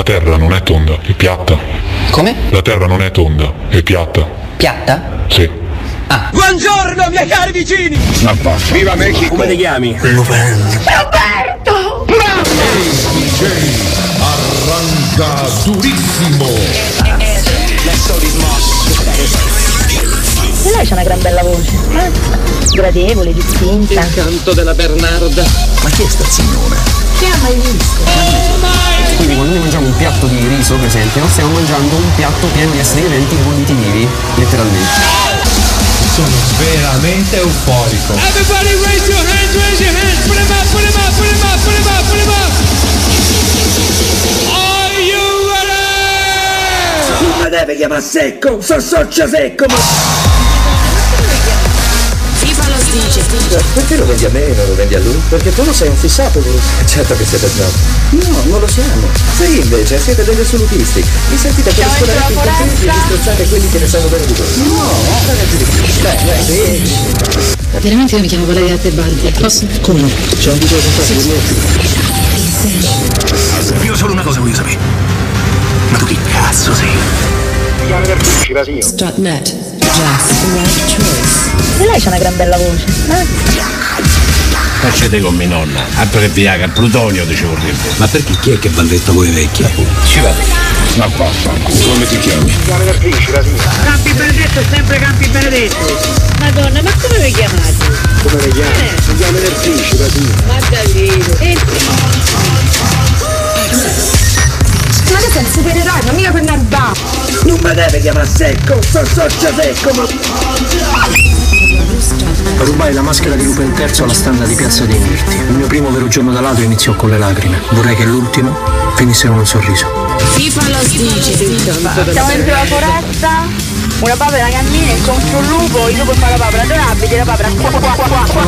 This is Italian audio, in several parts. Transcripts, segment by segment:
La terra non è tonda, è piatta. Come? La terra non è tonda, è piatta. Piatta? Sì. Buongiorno miei cari vicini! Viva Mexico! Come ti chiami? Roberto! Arranca durissimo. E lei c'ha una gran bella voce. Eh? Gradevole, distinta. canto della Bernarda. Ma chi è sta signora? Chi ha mai visto? Quindi quando noi mangiamo un piatto di riso, per esempio, stiamo mangiando un piatto pieno di esseri viventi volitivi, letteralmente. Sono veramente euforico. Everybody raise your hands, raise your hands. Put them up, put them up, put them up, put them up, put them up. Are you ready? Non mi deve chiamare secco, so socio secco, ma... Perché lo vendi a me e non lo vendi a lui? Perché tu lo sei un fissato, Bruce. Certo che siete snob. No, non lo siamo. Sì, invece, siete degli assolutisti. Vi sentite per scolare i contenti e disprezzate quelli che ne sanno bene di voi. No, guarda più di più. Dai, dai, sì. Veramente io mi chiamo Valeria Tebaldi. Posso? Come? C'è un video con te, Io solo una cosa voglio sapere. Ma tu chi cazzo sei? Strutnet. Just the right choice. E lei c'ha una gran bella voce. Eh? Facete con mia nonna. Altro che Viagra, plutonio dicevo vorrebbe. Ma perché chi è che va detto voi vecchi? Ci va. Ma basta. Come ti chiami? Campi Benedetto è sempre Campi Benedetto. Madonna, ma come vi chiamate? Come le chiami? Si chiama venerdì, cittadino. Maddalino. E Ma tu sei un supereroe, ma mica per una roba. Non mi deve chiamare secco, so socio secco, ma... Rubai la maschera di Lupo III alla standa di Piazza dei Mirti. Il mio primo vero giorno da ladro iniziò con le lacrime. Vorrei che l'ultimo finisse con un sorriso. FIFA lo dice. Siamo dentro la foresta, una papera cammina, incontro un lupo, il lupo fa la papera adorabile, la papera qua qua qua qua qua.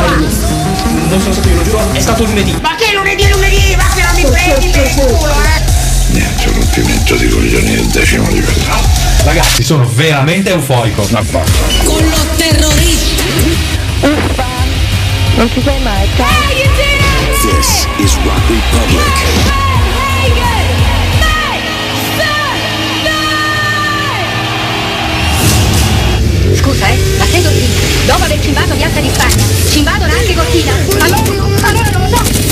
Non sono stato io, lo giuro, è stato lunedì. Ma che lunedì lunedì? Ma che non mi prendi per il culo, eh? Niente, rompimento di coglioni del decimo livello. Ragazzi, sono veramente euforico. Ma. Con lo terrorista. Non ci sei mai, ciao. This is Rock Republic. Scusa, eh, ma sei Cortina. Dopo aver cimbato Piazza di Spagna, ci invadono anche Cortina. Allora, allora non lo so,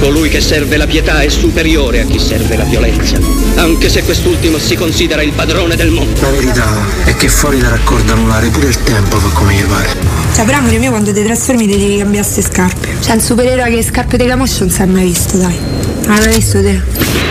Colui che serve la pietà è superiore a chi serve la violenza, anche se quest'ultimo si considera il padrone del mondo. La verità è che fuori da raccordo anulare pure il tempo fa come gli pare. Cioè, però amore mio, quando ti trasformi ti devi cambiare queste scarpe. Cioè, il supereroe che le scarpe di camoscio non si è mai visto, dai. Non l'hai mai visto te?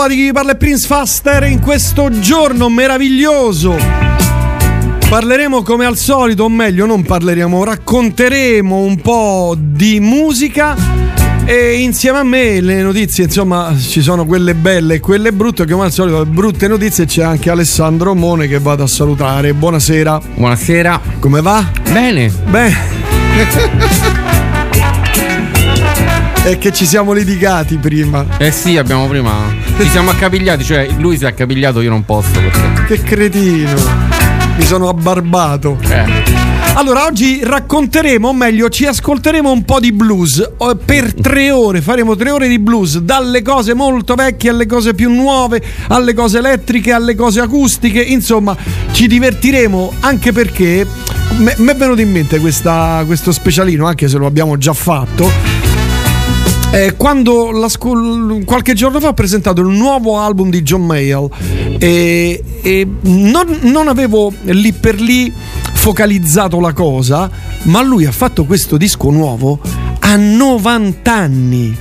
Trovati chi vi parla è Prince Faster in questo giorno meraviglioso. Parleremo come al solito, o meglio, non parleremo, racconteremo un po' di musica E insieme a me le notizie, insomma, ci sono quelle belle e quelle brutte. Come al solito, brutte notizie c'è anche Alessandro Mone che vado a salutare. Buonasera. Buonasera. Come va? Bene. Beh. È che ci siamo litigati prima. Eh sì, abbiamo prima. Ci siamo accapigliati, cioè lui si è accapigliato, io non posso. Perché... Che cretino. Mi sono abbarbato. Eh. Allora, oggi racconteremo, o meglio, ci ascolteremo un po' di blues. Per tre ore faremo tre ore di blues, dalle cose molto vecchie alle cose più nuove, alle cose elettriche, alle cose acustiche. Insomma, ci divertiremo anche perché mi è venuto in mente questa, questo specialino, anche se lo abbiamo già fatto. Eh, quando scu- qualche giorno fa ho presentato il nuovo album di John Mayall e, e non, non avevo lì per lì focalizzato la cosa, ma lui ha fatto questo disco nuovo a 90 anni.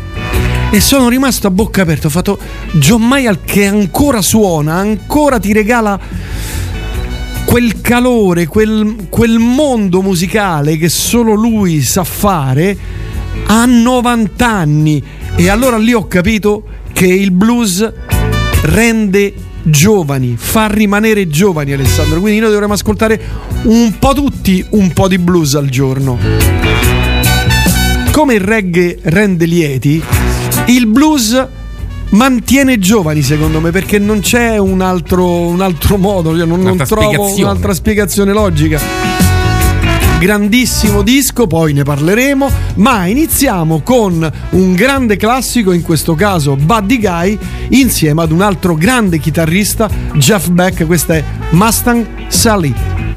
E sono rimasto a bocca aperta. Ho fatto John Mayall che ancora suona, ancora ti regala quel calore, quel, quel mondo musicale che solo lui sa fare a 90 anni. E allora lì ho capito che il blues rende giovani, fa rimanere giovani Alessandro, quindi noi dovremmo ascoltare un po' tutti un po' di blues al giorno. Come il reggae rende lieti, il blues mantiene giovani secondo me perché non c'è un altro, un altro modo, cioè non, non trovo un'altra spiegazione logica grandissimo disco, poi ne parleremo, ma iniziamo con un grande classico, in questo caso Buddy Guy, insieme ad un altro grande chitarrista, Jeff Beck, questa è Mustang Sally.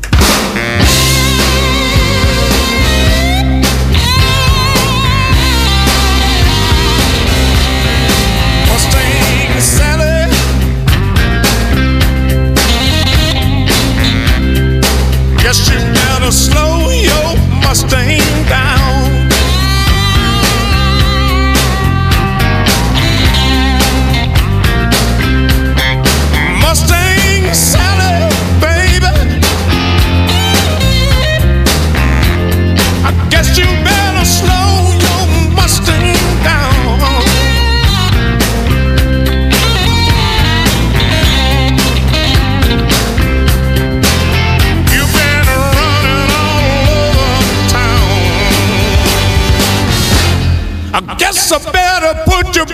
I guess I better put your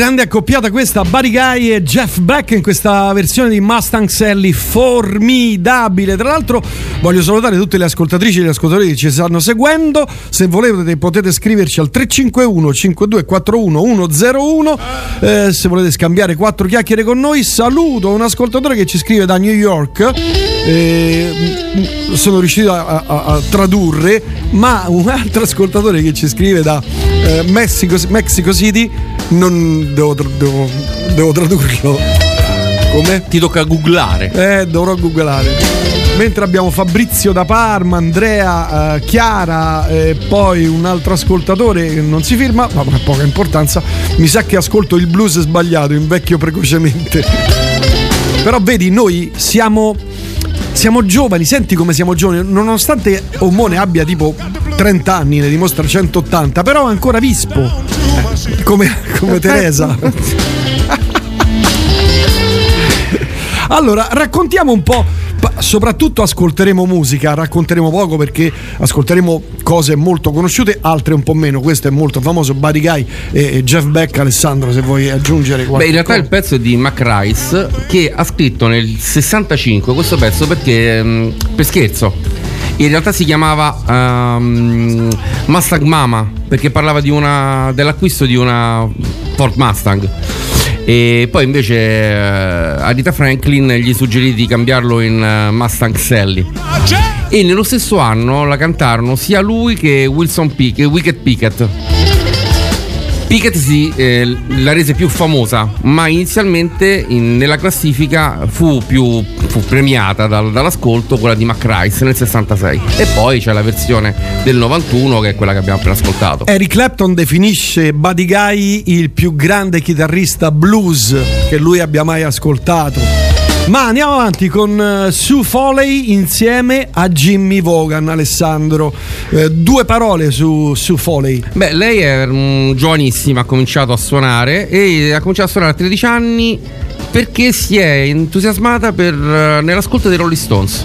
Grande accoppiata questa, Buddy Guy e Jeff Beck in questa versione di Mustang Sally formidabile. Tra l'altro voglio salutare tutte le ascoltatrici e gli ascoltatori che ci stanno seguendo. Se volete potete scriverci al 351 5241 101 eh, se volete scambiare quattro chiacchiere con noi. Saluto un ascoltatore che ci scrive da New York. Eh, sono riuscito a, a, a, tradurre, ma un altro ascoltatore che ci scrive da eh, Mexico, Mexico City non devo, devo, devo tradurlo. Come? Ti tocca googlare. Eh, dovrò googlare. Mentre abbiamo Fabrizio da Parma, Andrea, eh, Chiara e poi un altro ascoltatore che non si firma, ma ha poca importanza. Mi sa che ascolto il blues sbagliato, invecchio precocemente. Però vedi, noi siamo siamo giovani, senti come siamo giovani, nonostante Omone abbia tipo 30 anni, ne dimostra 180, però è ancora vispo, eh, come, come Teresa. allora, raccontiamo un po' soprattutto ascolteremo musica, racconteremo poco perché ascolteremo cose molto conosciute, altre un po' meno. Questo è molto famoso, Buddy Guy e Jeff Beck. Alessandro, se vuoi aggiungere qualcosa. Beh, in realtà il pezzo è di Mac Rice che ha scritto nel 65 questo pezzo perché mm, per scherzo. In realtà si chiamava um, Mustang Mama perché parlava di una, dell'acquisto di una Ford Mustang e poi invece eh, a Rita Franklin gli suggerì di cambiarlo in uh, Mustang Sally. E nello stesso anno la cantarono sia lui che Wilson Pickett, Wicked Pickett Pickett sì, eh, la rese più famosa, ma inizialmente in, nella classifica fu più fu premiata dal, dall'ascolto quella di Mac Rice nel 66 e poi c'è la versione del 91 che è quella che abbiamo appena ascoltato. Eric Clapton definisce Buddy Guy il più grande chitarrista blues che lui abbia mai ascoltato. Ma andiamo avanti con uh, Sue Foley insieme a Jimmy Vaughan, Alessandro. Eh, due parole su Sue Foley. Beh, lei è um, giovanissima, ha cominciato a suonare e ha cominciato a suonare a 13 anni perché si è entusiasmata per, uh, nell'ascolto dei Rolling Stones.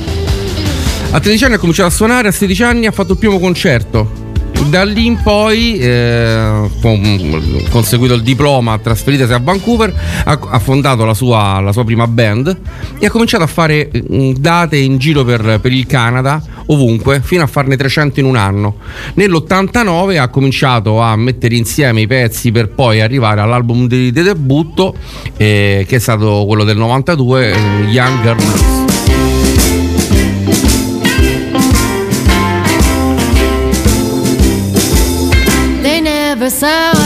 A 13 anni ha cominciato a suonare, a 16 anni ha fatto il primo concerto da lì in poi, eh, con, conseguito il diploma, trasferitasi a Vancouver, ha, ha fondato la sua, la sua, prima band e ha cominciato a fare mm, date in giro per, per, il Canada, ovunque, fino a farne 300 in un anno. Nell'89 ha cominciato a mettere insieme i pezzi per poi arrivare all'album di, di debutto, eh, che è stato quello del 92, eh, Younger Blues. coração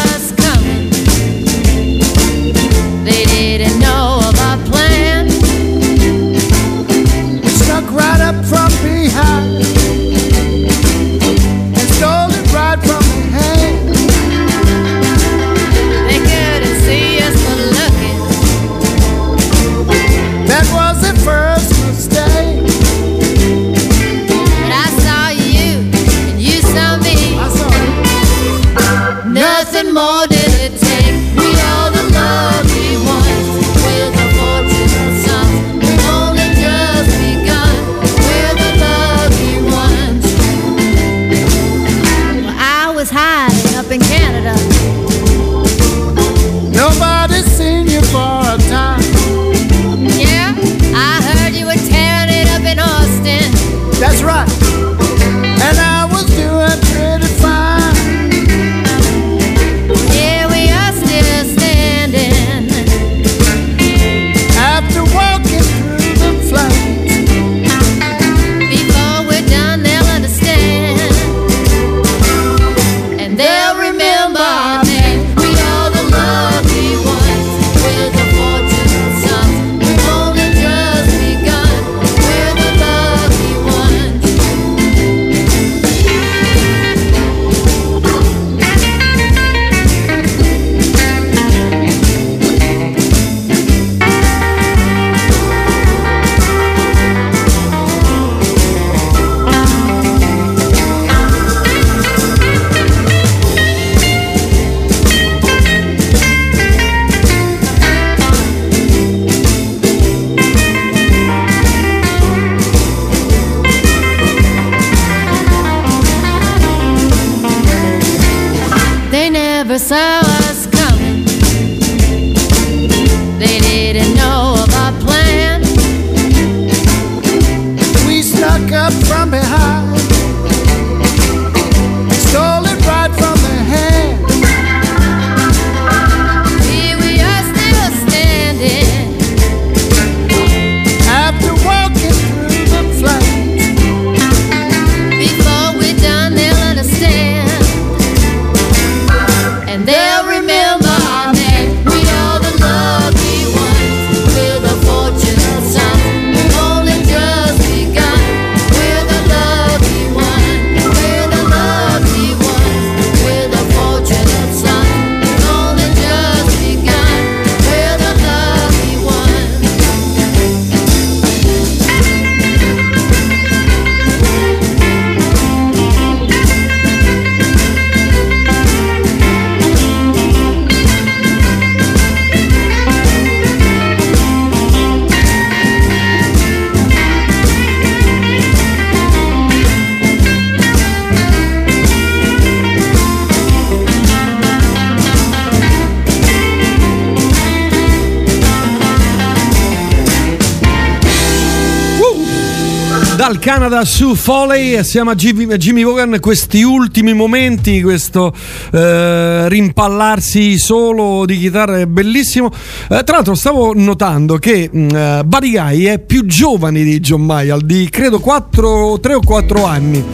Canada su Foley assieme a Jimmy, Vaughan questi ultimi momenti, questo eh, rimpallarsi solo di chitarra è bellissimo. Eh, tra l'altro stavo notando che mh, eh, Buddy Guy è più giovane di John Mayall, di credo 4, 3 o 4 anni.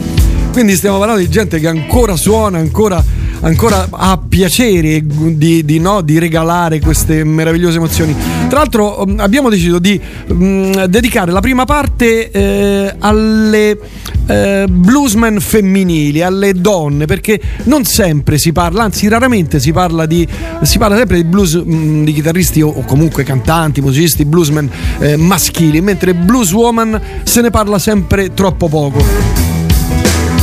Quindi stiamo parlando di gente che ancora suona, ancora, ancora ha piacere di, di, no, di regalare queste meravigliose emozioni. Tra l'altro mh, abbiamo deciso di mh, dedicare la prima parte eh, alle eh, bluesman femminili, alle donne, perché non sempre si parla, anzi raramente si parla di, si parla sempre di blues mh, di chitarristi o, o comunque cantanti, musicisti, bluesman eh, maschili, mentre blueswoman se ne parla sempre troppo poco.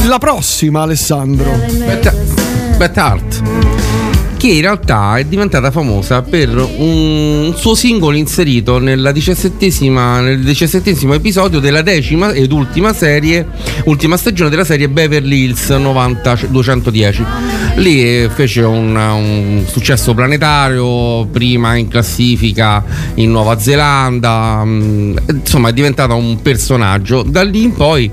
La prossima, Alessandro. Beth, Beth Hart. Che in realtà è diventata famosa per un suo singolo inserito nel diciassettesimo episodio della decima ed ultima serie, ultima stagione della serie Beverly Hills 90 210. Lì eh, fece un, un successo planetario, prima in classifica in Nuova Zelanda, mh, insomma è diventata un personaggio. Da lì in poi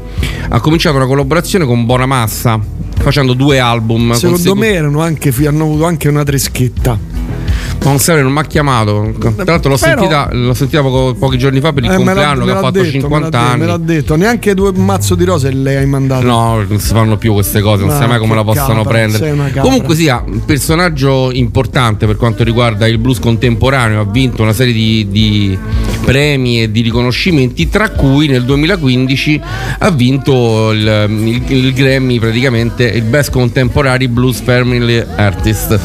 ha cominciato una collaborazione con Bonamassa facendo due album. Secondo consecu- me erano anche, hanno avuto anche una treschetta. Un serio non mi ha chiamato. Tra l'altro l'ho, Però- sentita, l'ho sentita poco- pochi giorni fa per il Eh, compleanno che ha fatto detto, 50 me anni. Me l'ha detto, neanche due mazzo di rose le hai mandato. No, non si fanno più queste cose, non Ma sai mai come la possano capra, prendere. Comunque sia, un personaggio importante per quanto riguarda il blues contemporaneo, ha vinto una serie di, di premi e di riconoscimenti, tra cui nel 2015 ha vinto il, il- il Grammy praticamente il Best Contemporary Blues Family Artist.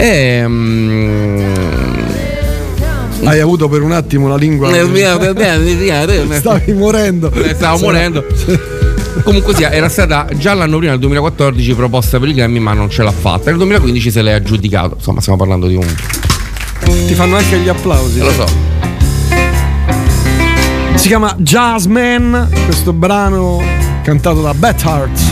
E, mm, Hai avuto per un attimo la lingua. Eh. Stavi morendo. Eh, stavo morendo. Comunque sia, era stata già l'anno prima, nel 2014, proposta per i Grammy, ma non ce l'ha fatta. Nel 2015 se l'è aggiudicato. Insomma, stiamo parlando di un. Ti fanno anche gli applausi. Lo so. Si chiama Jazzman, questo brano cantato da Beth Hart.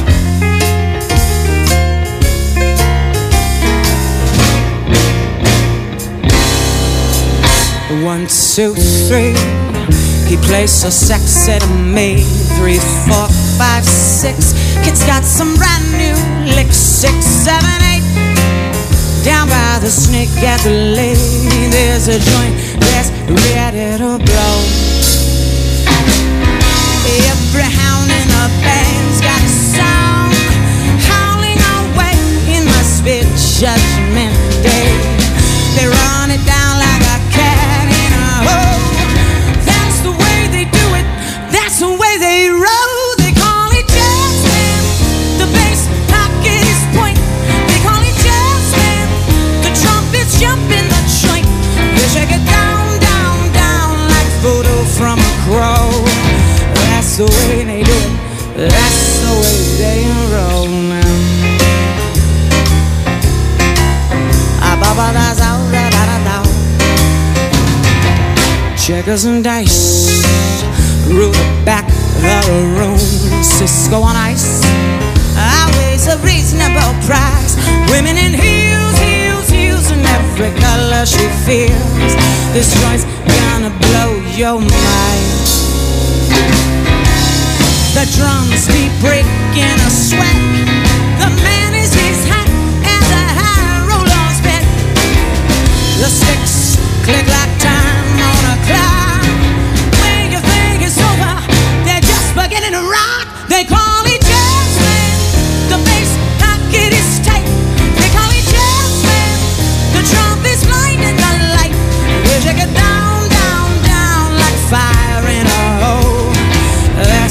One, two, three. He plays so sexy to me. Three, four, five, six. Kid's got some brand new licks. Six, seven, eight. Down by the snake at the lake, there's a joint that's ready to blow. Every hound in the band's got a song howling away. It must be judgment day. They run the way they do it. That's the way they roll now. Checkers and dice, rule the back the room. Cisco on ice, always a reasonable price. Women in heels, heels, heels, in every color she feels. This joint's gonna blow your mind. The drums be breaking a sweat. The man is his hat and the high rollers bet. The sticks click like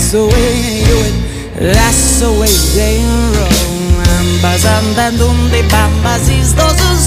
That's the way they do it. That's the way they roll. Ambazandandum de bambazis dozus de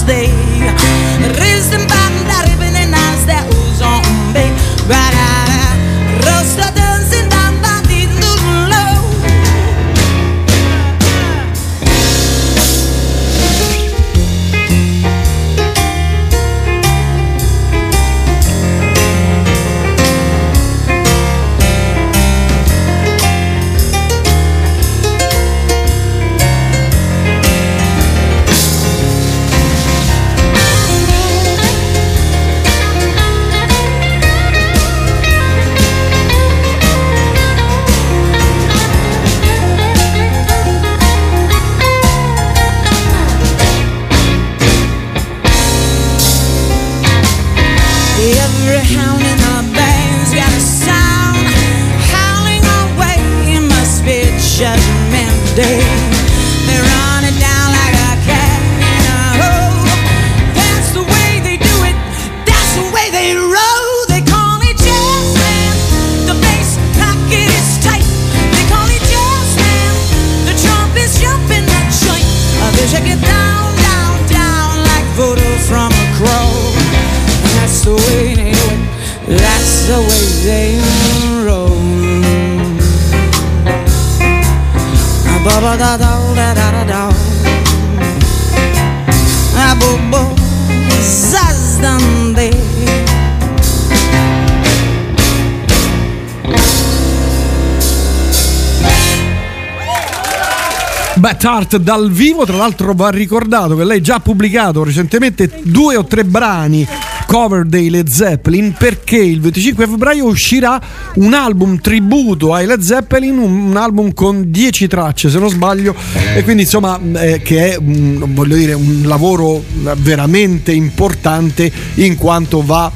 Hart dal vivo, tra l'altro va ricordato che lei già ha pubblicato recentemente due o tre brani cover dei Led Zeppelin perché il 25 febbraio uscirà un album tributo ai Led Zeppelin, un, album con 10 tracce se non sbaglio e quindi insomma eh, che è voglio dire un lavoro veramente importante in quanto va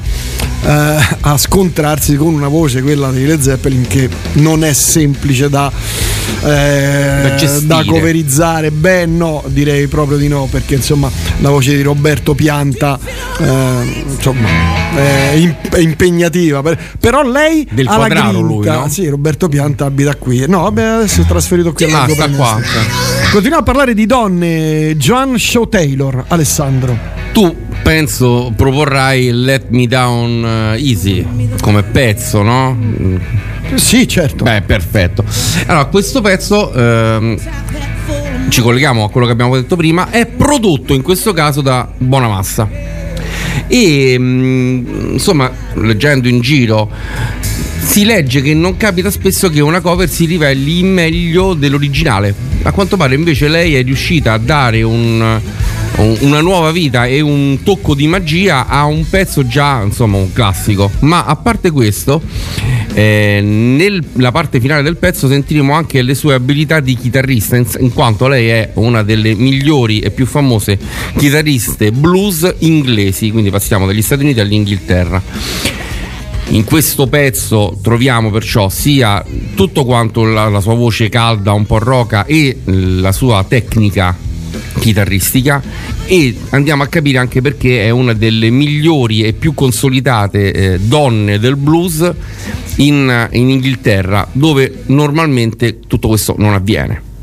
eh, a scontrarsi con una voce, quella dei Led Zeppelin, che non è semplice da, eh, Da da coverizzare. Beh, no, direi proprio di no, perché insomma la voce di Roberto Pianta eh, insomma, è, imp- è impegnativa. Per- però lei Del ha la grinta. lui, no? Sì, Roberto Pianta abita qui. No, vabbè, adesso è trasferito qui a Ah, sta Largo qua. Continuiamo a parlare di donne. Joan Shaw Taylor, Alessandro. Tu penso proporrai Let Me Down eh, Easy come pezzo, no? Sì, certo. Beh, perfetto. Allora, questo pezzo ehm, ci colleghiamo a quello che abbiamo detto prima, è prodotto in questo caso da Bonamassa. E mm, insomma, leggendo in giro si legge che non capita spesso che una cover si riveli meglio dell'originale. A quanto pare invece lei è riuscita a dare un- una nuova vita e un tocco di magia a un pezzo già insomma un classico. Ma a parte questo, eh, nella parte finale del pezzo sentiremo anche le sue abilità di chitarrista, in, in quanto lei è una delle migliori e più famose chitarriste blues inglesi, quindi passiamo dagli Stati Uniti all'Inghilterra. In questo pezzo troviamo perciò sia tutto quanto la, la sua voce calda, un po' roca e la sua tecnica chitarristica e andiamo a capire anche perché è una delle migliori e più consolidate eh, donne del blues in, in Inghilterra dove normalmente tutto questo non avviene.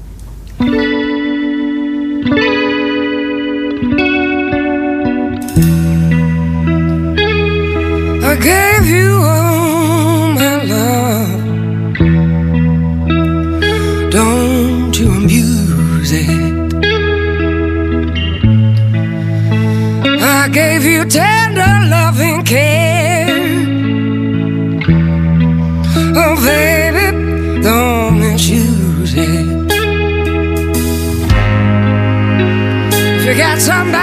Somebody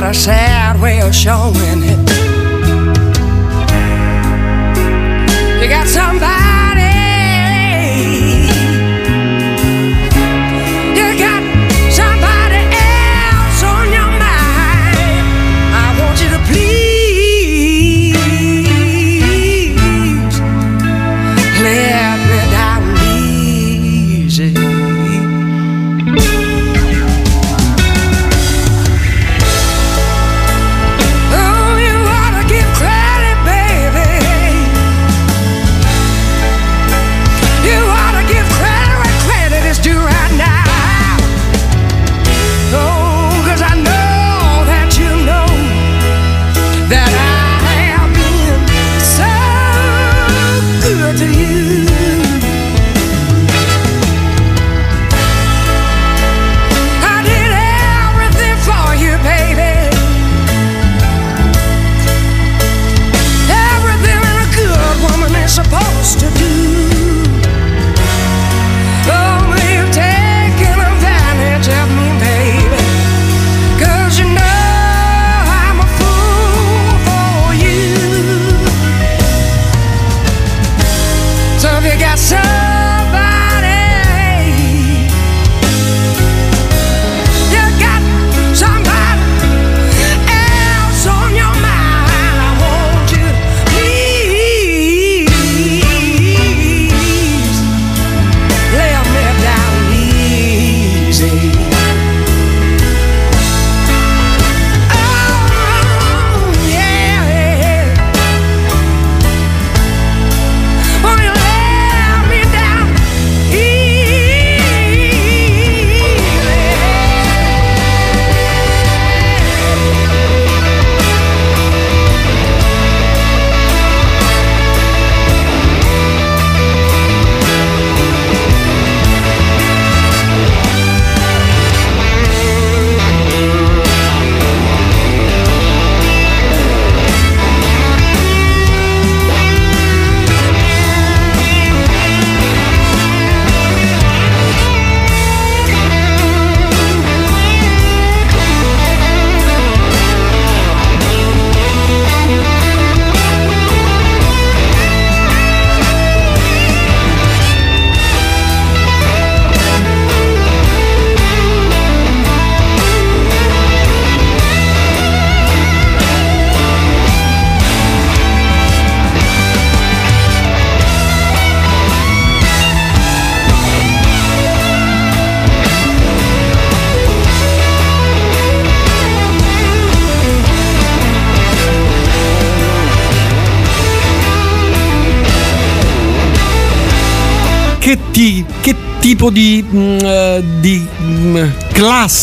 got a sad way of showing it. You got somebody.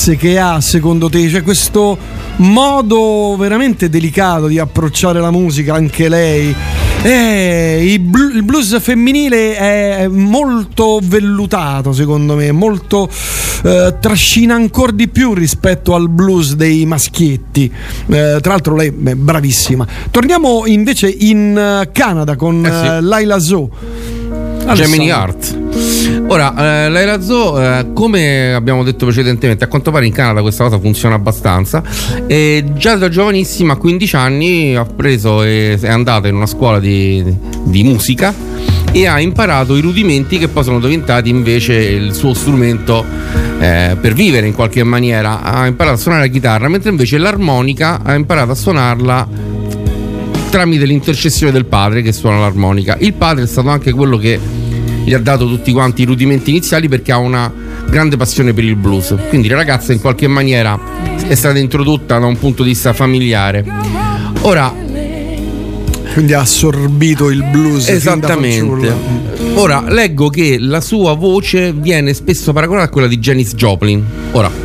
Classe che ha secondo te? Cioè questo modo veramente delicato di approcciare la musica, anche lei. Eh, il, blu- il blues femminile è molto vellutato secondo me, molto eh, trascina ancora di più rispetto al blues dei maschietti. Eh, tra l'altro lei è bravissima. Torniamo invece in eh, Canada con eh, Laila Zoe. Gemini. Art. Ora, eh, l'Aira Zoo, eh, come abbiamo detto precedentemente, a quanto pare in Canada questa cosa funziona abbastanza. E già da giovanissima, a 15 anni, ha preso e è andata in una scuola di, di musica e ha imparato i rudimenti che poi sono diventati invece il suo strumento eh, per vivere in qualche maniera. Ha imparato a suonare la chitarra, mentre invece l'armonica ha imparato a suonarla tramite l'intercessione del padre che suona l'armonica. Il padre è stato anche quello che gli ha dato tutti quanti i rudimenti iniziali perché ha una grande passione per il blues. Quindi la ragazza in qualche maniera è stata introdotta da un punto di vista familiare. Ora, Quindi ha assorbito il blues. Esattamente. Ora leggo che la sua voce viene spesso paragonata a quella di Janis Joplin. Ora,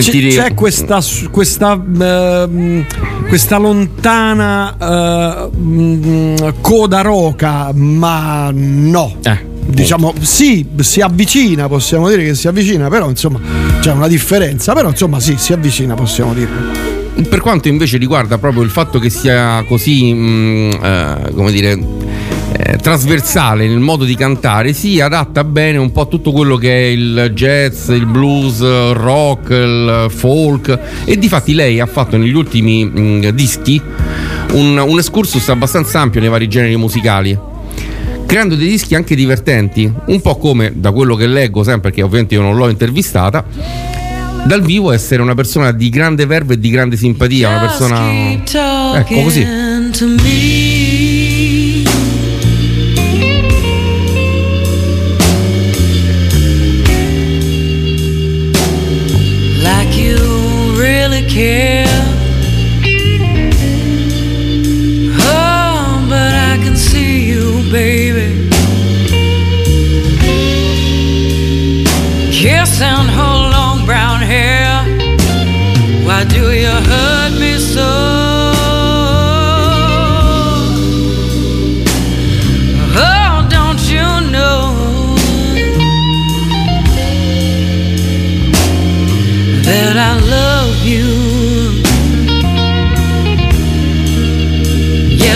sentire C'è, questa, questa, ehm, questa lontana eh, mm, coda roca, ma no. Diciamo sì, si avvicina, possiamo dire che si avvicina, però insomma c'è una differenza, però insomma sì, si avvicina, possiamo dire. Per quanto invece riguarda proprio il fatto che sia così, mh, eh, come dire, eh, trasversale nel modo di cantare, si adatta bene un po' a tutto quello che è il jazz, il blues, il rock, il folk e difatti lei ha fatto negli ultimi mh, dischi un, un excursus abbastanza ampio nei vari generi musicali. Creando dei dischi anche divertenti, un po' come da quello che leggo sempre, perché ovviamente io non l'ho intervistata, dal vivo essere una persona di grande verve e di grande simpatia, una persona. Ecco così. Care.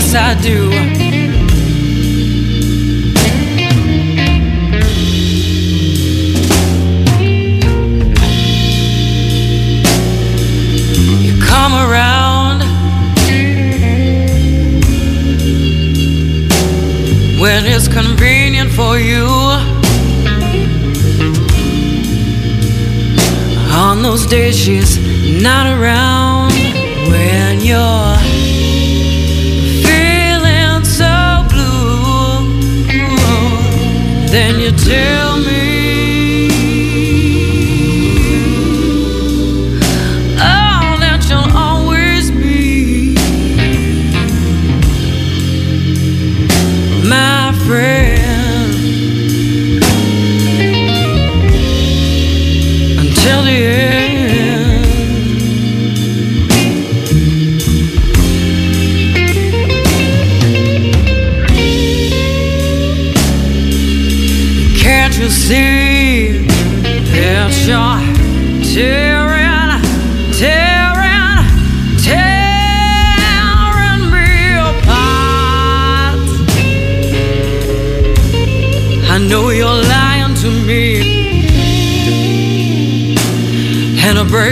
Yes, I do. You come around when it's convenient for you. On those days she's not around when you're Yeah.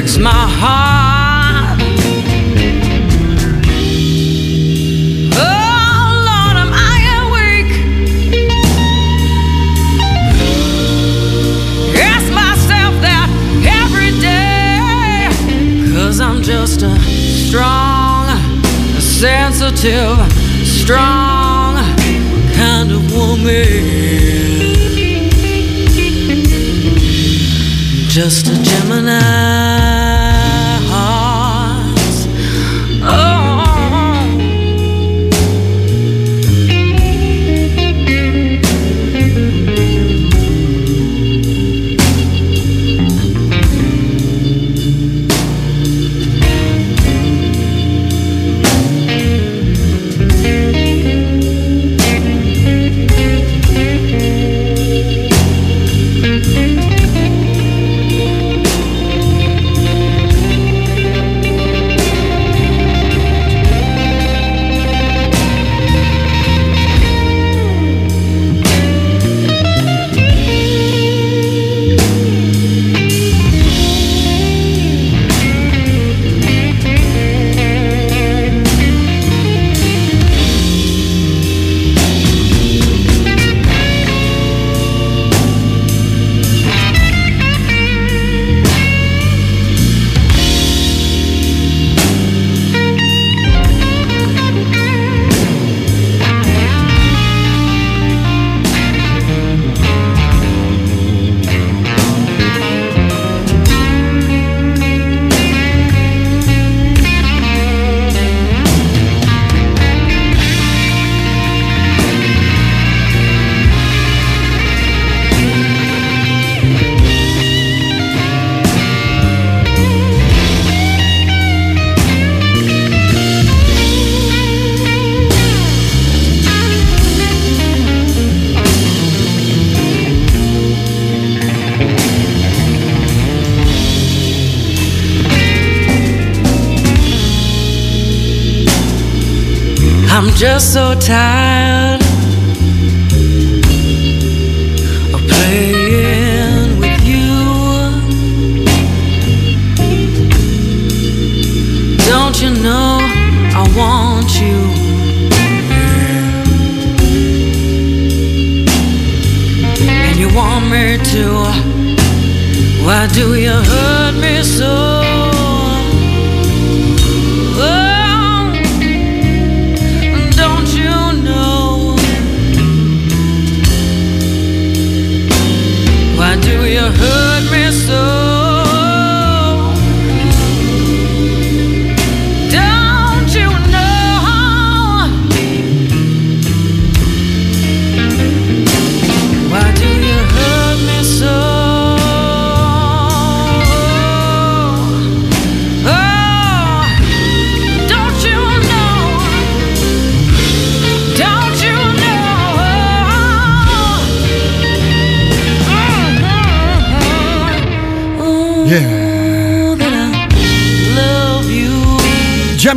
Breaks my heart. Oh Lord, am I awake? Ask myself that every day. Cause I'm just a strong, sensitive, strong kind of woman. Just a Gemini. Just so tired of playing with you. Don't you know I want you? And you want me to. Why do you hurt me so?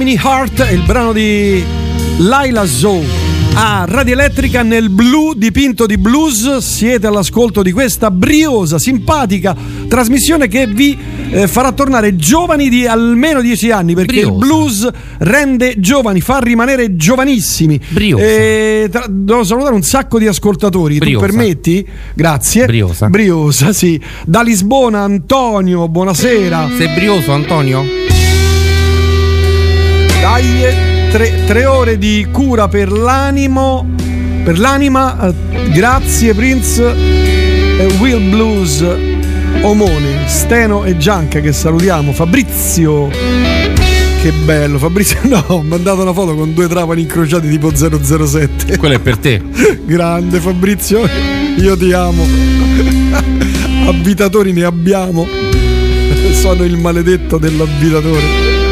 Gemini Heart è il brano di Laila Zoe a Radio Elettrica nel blu dipinto di blues. Siete all'ascolto di questa briosa, simpatica trasmissione che vi eh, farà tornare giovani di almeno 10 anni perché il blues rende giovani, fa rimanere giovanissimi. Briosa. E tra- devo salutare un sacco di ascoltatori. Briosa. Tu permetti? Grazie. Briosa. Briosa, sì. Da Lisbona, Antonio, buonasera. Sei brioso, Antonio? Dai, eh, tre, tre ore di cura per l'animo, per l'anima. eh, Grazie Prince e Will Blues Omone, Steno e Gianca che salutiamo. Fabrizio. Che bello, Fabrizio. No, ho mandato una foto con due trapani incrociati tipo 007. Quello è per te. Grande Fabrizio, io ti amo. Abitatori ne abbiamo. Sono il maledetto dell'abitatore.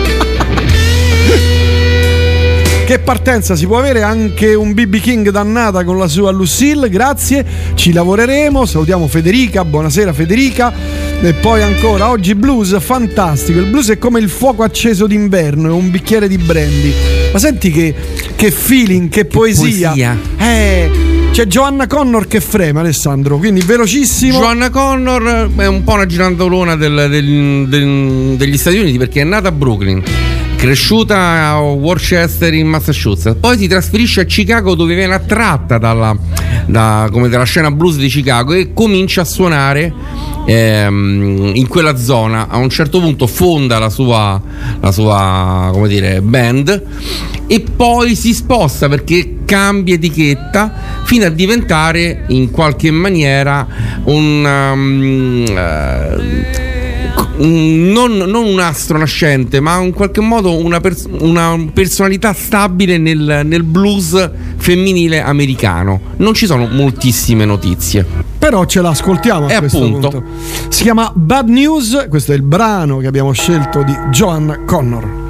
Che partenza si può avere anche un BB King dannata con la sua Lucille, grazie, ci lavoreremo, salutiamo Federica, buonasera Federica e poi ancora oggi blues fantastico, il blues è come il fuoco acceso d'inverno, è un bicchiere di brandy, ma senti che, che feeling, che, poesia. poesia. Eh, c'è Giovanna Connor che frema Alessandro, quindi velocissimo. Joanna Connor è un po' una girandolona del- del- del- degli Stati Uniti perché è nata a Brooklyn, cresciuta a Worcester in Massachusetts, poi si trasferisce a Chicago dove viene attratta dalla, da- dalla scena blues di Chicago e comincia a suonare ehm, in quella zona. A un certo punto fonda la sua, la sua dire, band e poi si sposta perché cambia etichetta fino a diventare in qualche maniera un um, un- non, non un astro nascente, ma in qualche modo una, pers- una personalità stabile nel, nel blues femminile americano. Non ci sono moltissime notizie. Però ce l'ascoltiamo a E questo appunto. punto. Si chiama Bad News, questo è il brano che abbiamo scelto di Joanna Connor.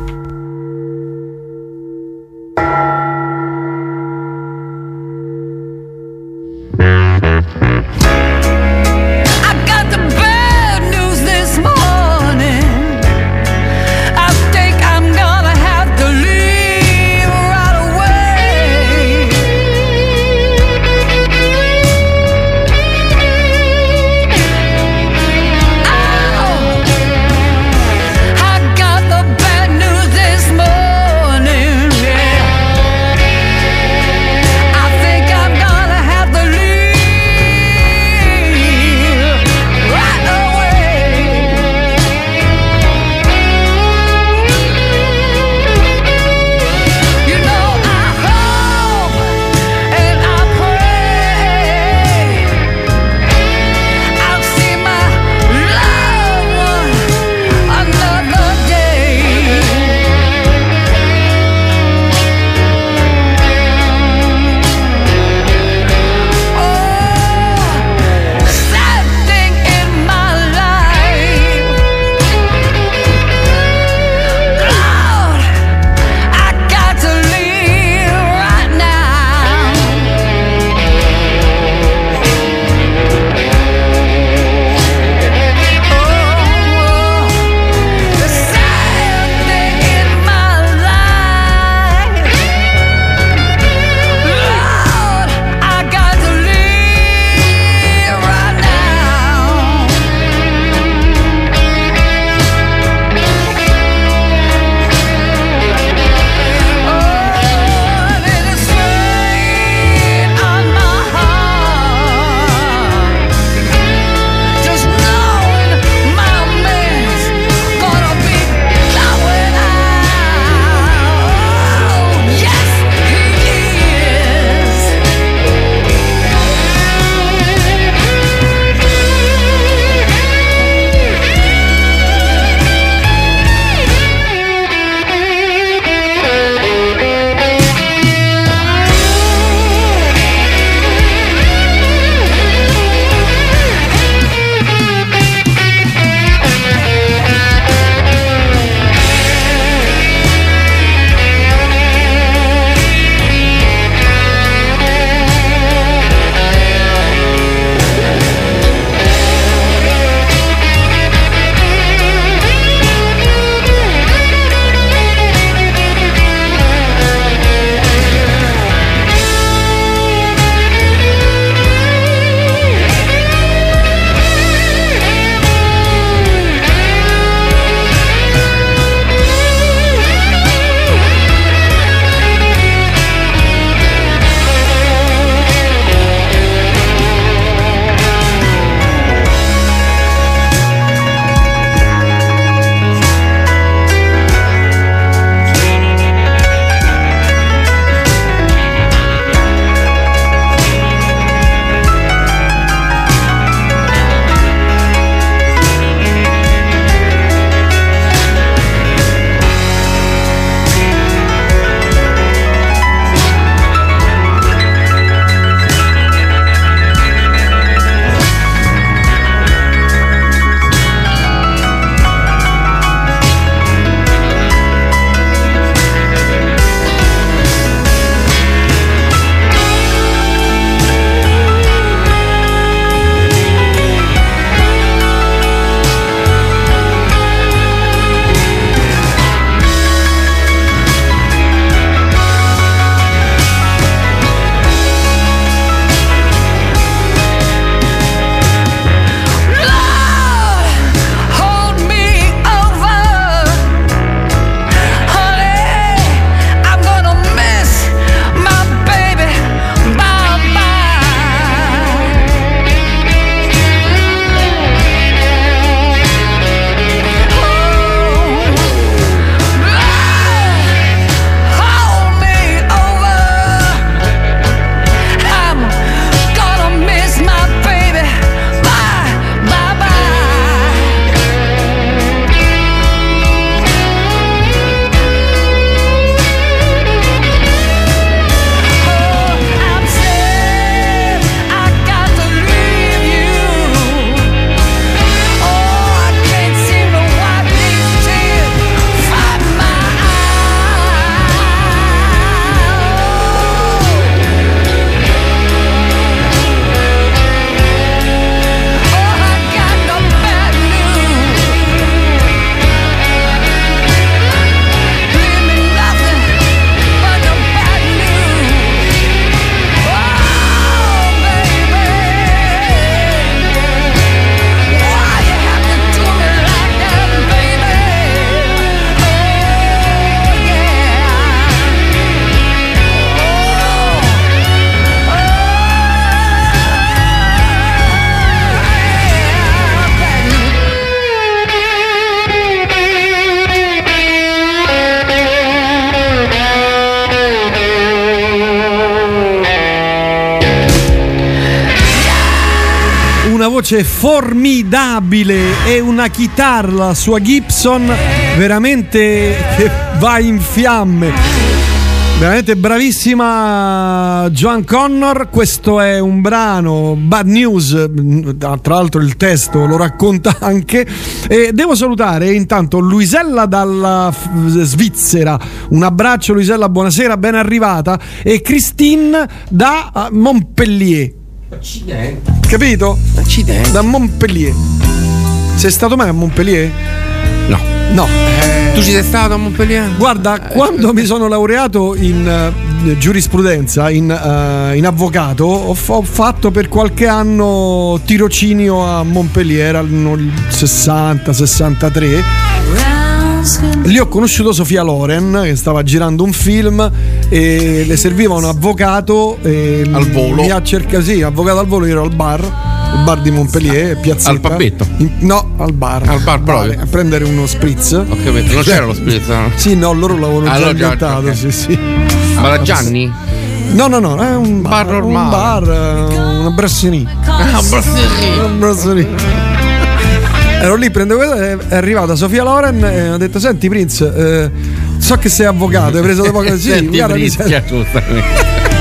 Formidabile e una chitarra, la sua Gibson, veramente che va in fiamme. Veramente bravissima Joan Connor, questo è un brano Bad News, tra l'altro il testo lo racconta anche e devo salutare intanto Luisella dalla Svizzera, un abbraccio Luisella, buonasera, ben arrivata e Christine da eh, Montpellier. Accidenti. Capito? Accidenti. Da Montpellier. Sei stato mai a Montpellier? No. No. Eh, Tu ci sei stato a Montpellier? Guarda, quando mi sono laureato in eh, giurisprudenza, in, eh, in avvocato, ho, f- ho fatto per qualche anno tirocinio a Montpellier, erano il 60-63. Lì ho conosciuto Sofia Loren che stava girando un film e le serviva un avvocato e Al volo. Mi ha cercato, sì, avvocato al volo, io ero al bar, il bar di Montpellier, piazzetta. Al pappetto? No, al bar. Al bar proprio? A prendere uno spritz. Ho capito, non c'era lo spritz. no? Sì, no, loro l'avevano Ah, già inventato, ok. sì, sì. Ma la Gianni? No, no, no, è un bar, Bar normale. Un bar, eh, una brasserie. Ah, brasserie. Una brasserie. Ero lì, prendo quella, è arrivata Sofia Loren e ha detto: Senti, Prince, eh, so che sei avvocato, hai preso da poco. Sì, Senti, guarda, mi Brischia, sento- giustamente.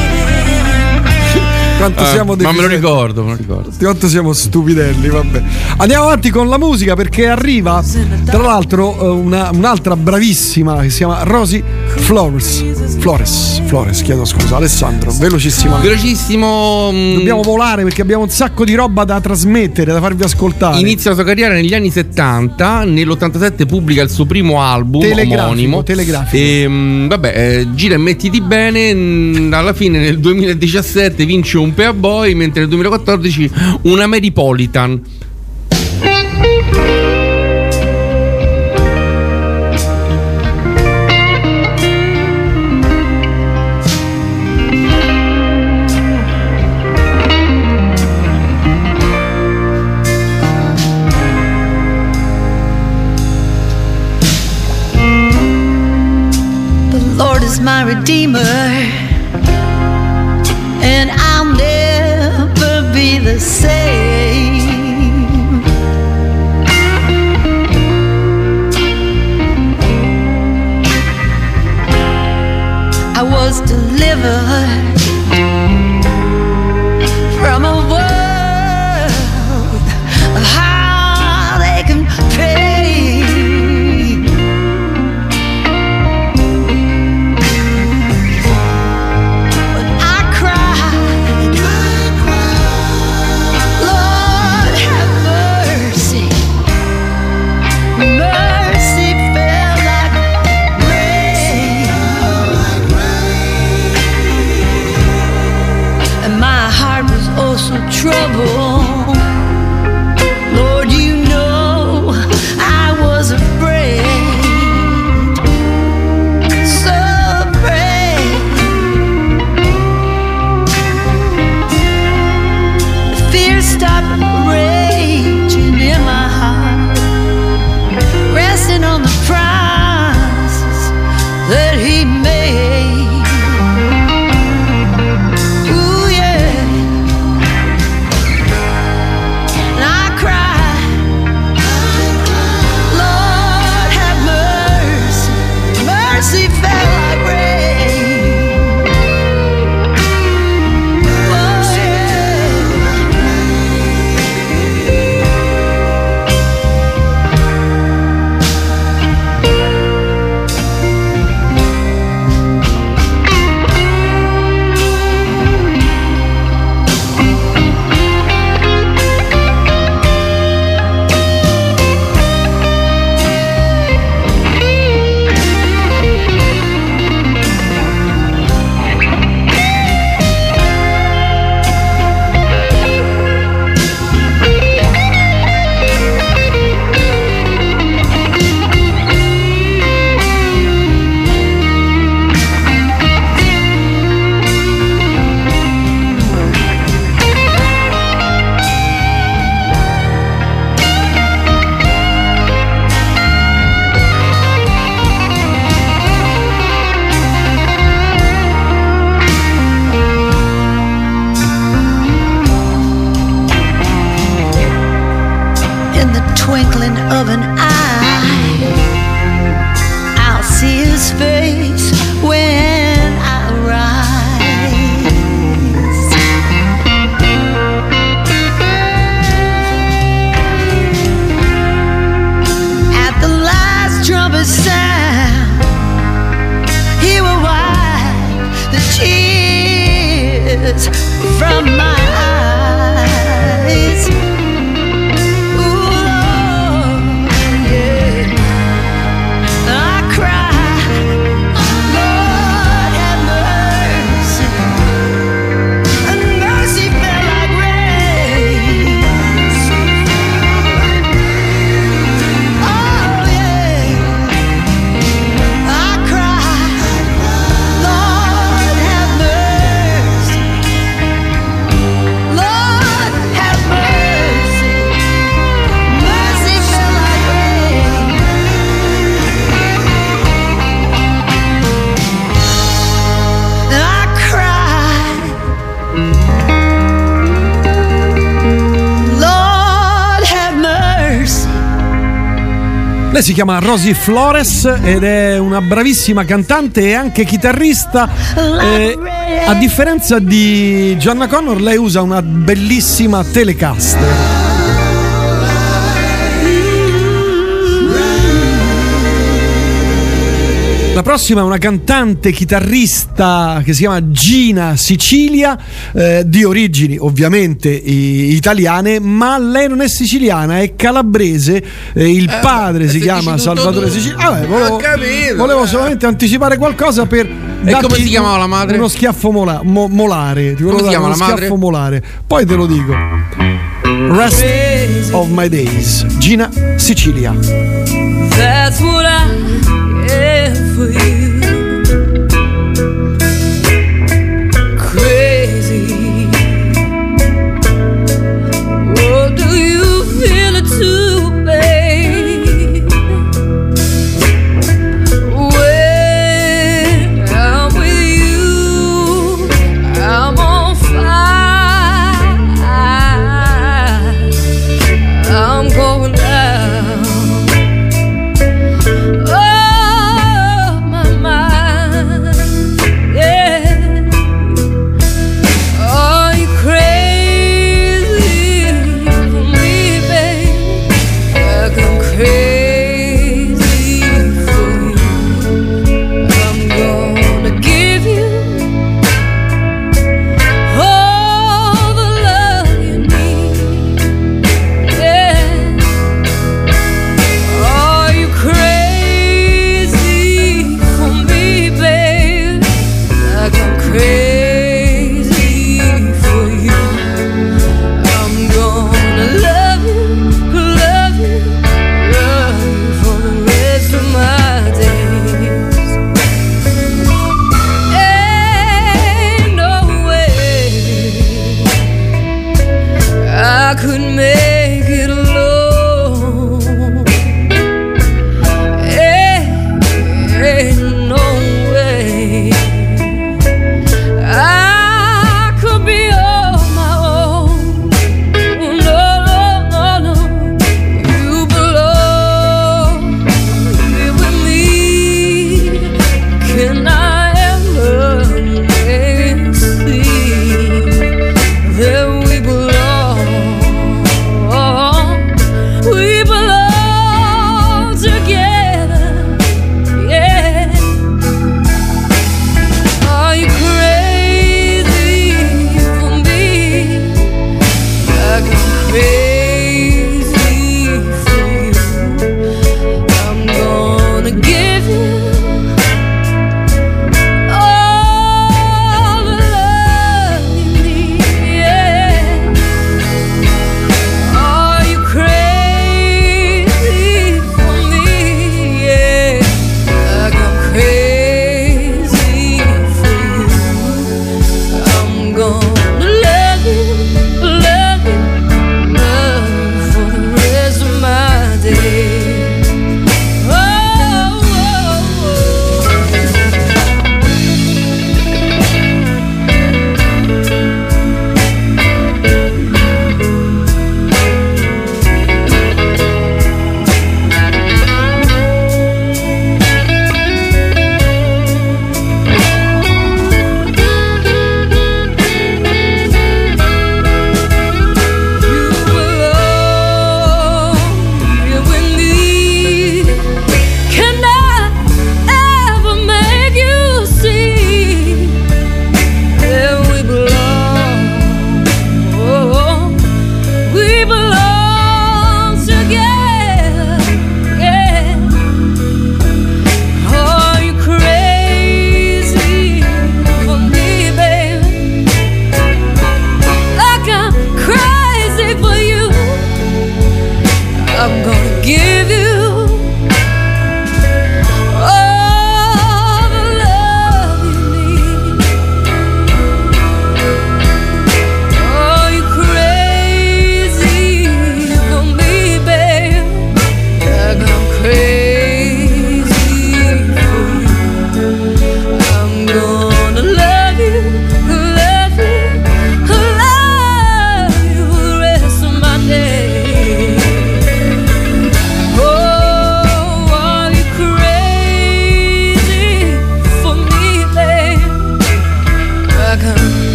quanto Ah, siamo ma me lo ricordo, me lo ricordo. Quanto siamo stupidelli, vabbè. Andiamo avanti con la musica perché arriva, tra l'altro, eh, una- un'altra bravissima che si chiama Rosy Flores. Flores, Flores, chiedo scusa, Alessandro, velocissimamente. Velocissimo. mm, Dobbiamo volare perché abbiamo un sacco di roba da trasmettere, da farvi ascoltare. Inizia la sua carriera negli anni 70, nell'87 pubblica il suo primo album Telegrafico, omonimo. telegrafico. E, mm, vabbè, eh, gira e mettiti bene. mm, Alla fine nel 2017 vince un Pea Boy, mentre nel 2014 una Meripolitan. My redeemer, and I'll never be the same. I was delivered chiama Rosy Flores ed è una bravissima cantante e anche chitarrista. Eh, a differenza di Gianna Connor, lei usa una bellissima Telecaster. La prossima è una cantante chitarrista che si chiama Gina Sicilia, eh, di origini ovviamente italiane, ma lei non è siciliana, è calabrese. eh, il padre si se chiama Salvatore. Sicilia. Ah, beh, volevo, capito, volevo eh. solamente anticipare qualcosa per. E come si chiamava la madre? Uno schiaffo mola- mo- molare. Ti Come si chiama la madre? schiaffo molare. Poi te lo dico. Rest of my days. Gina Sicilia.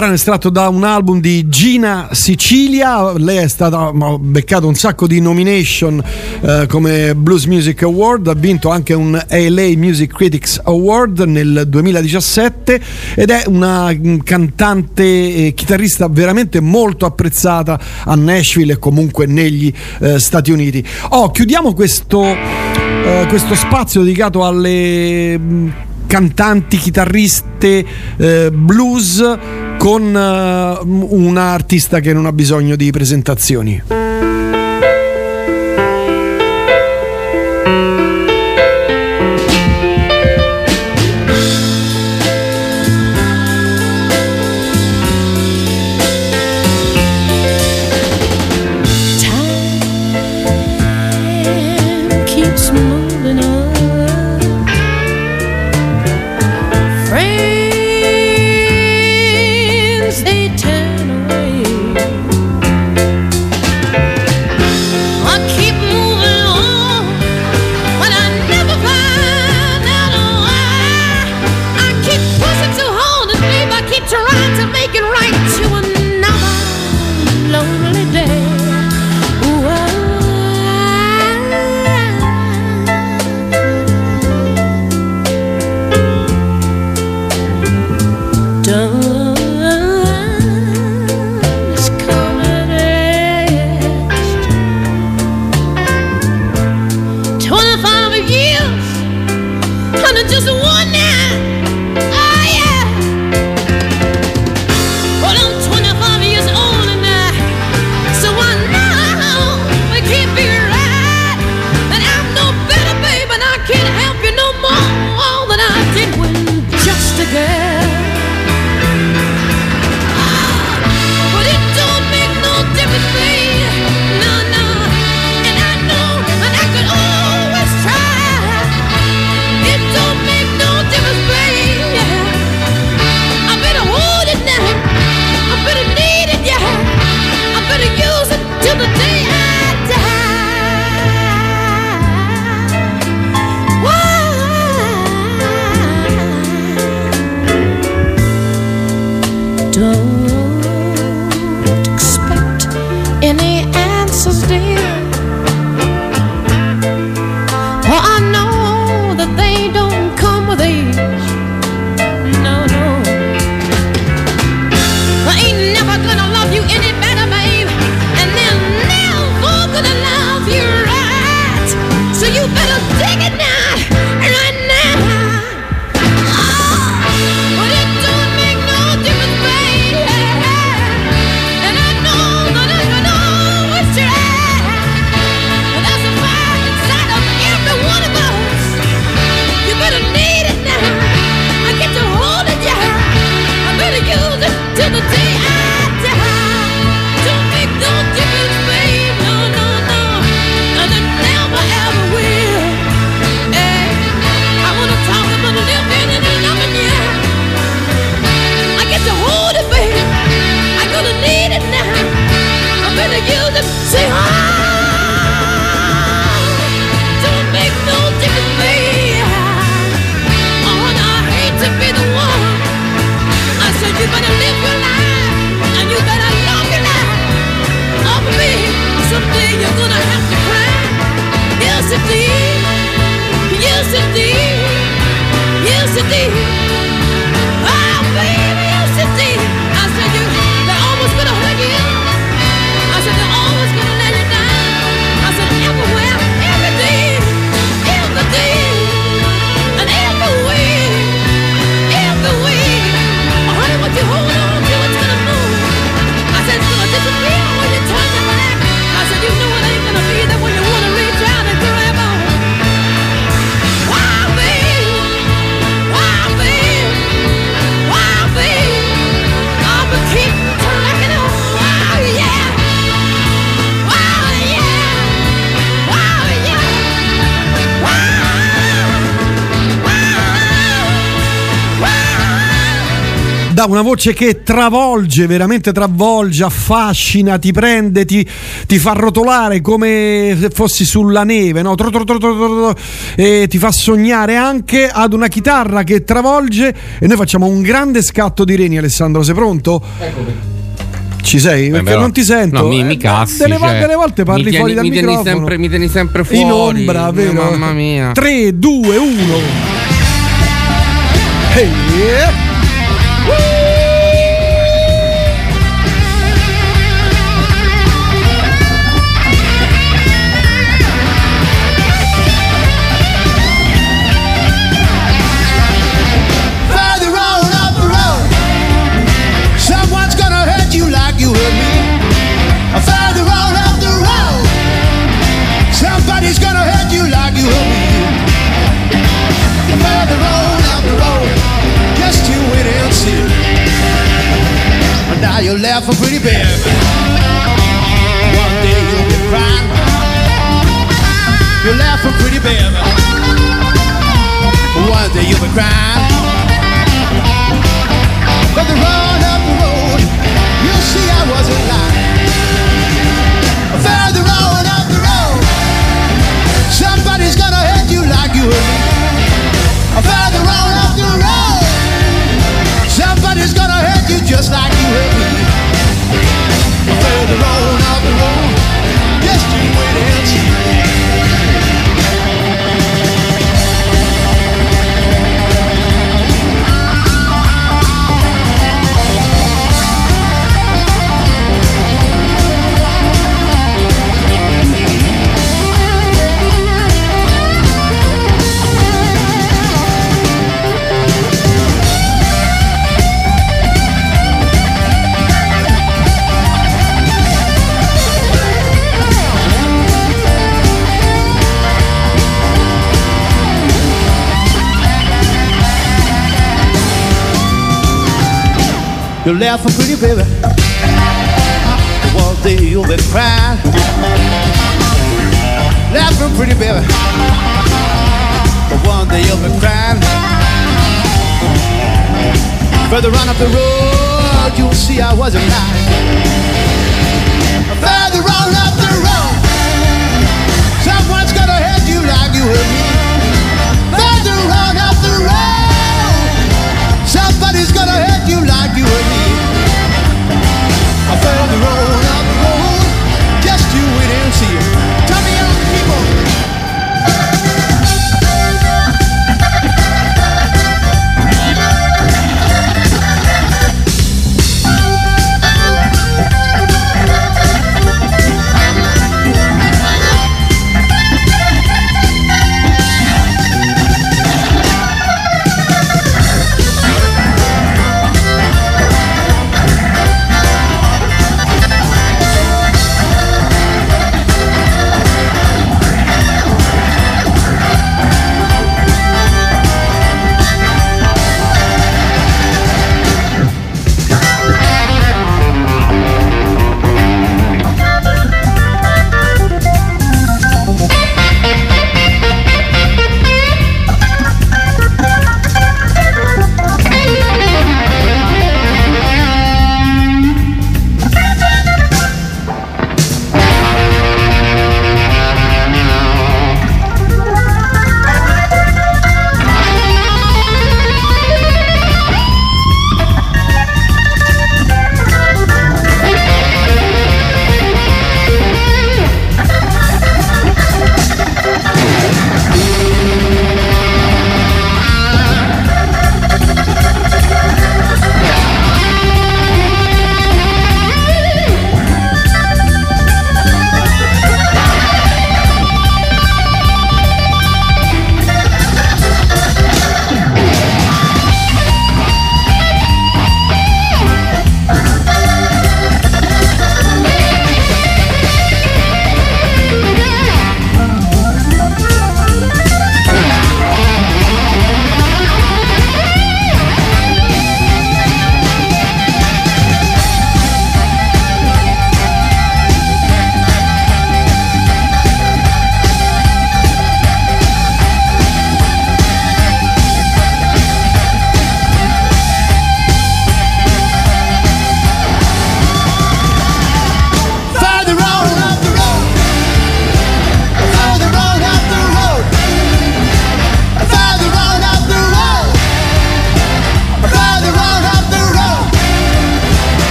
brano estratto da un album di Gina Sicilia. Lei è stata, ha beccato un sacco di nomination eh, come Blues Music Award, ha vinto anche un LA Music Critics Award nel 2017 ed è una mm, cantante e chitarrista veramente molto apprezzata a Nashville e comunque negli eh, Stati Uniti. Oh, chiudiamo questo, eh, questo spazio dedicato alle mm, cantanti, chitarriste, eh, blues con uh, un artista che non ha bisogno di presentazioni. Voce che travolge, veramente travolge, affascina, ti prende, ti, ti fa rotolare come se fossi sulla neve, no? E ti fa sognare anche ad una chitarra che travolge e noi facciamo un grande scatto di reni, Alessandro, sei pronto? Ci sei? Perché però- non ti sento. No, mi, Eh, mi cassi. Delle, cioè, delle volte parli mi tieni, fuori dal mi tieni microfono. sempre, mi tieni sempre fuori. In ombra, Eh, vero? Mamma mia. 3, 2, 1. Hey, yeah. for pretty You're laughing pretty, baby. One day you'll be crying. Laughing pretty, baby. One day you'll be crying. Further on up the road, you'll see I wasn't lying. Further on up the road, someone's gonna hurt you like you hurt me. Further on up the road, somebody's gonna hurt you like you hurt me.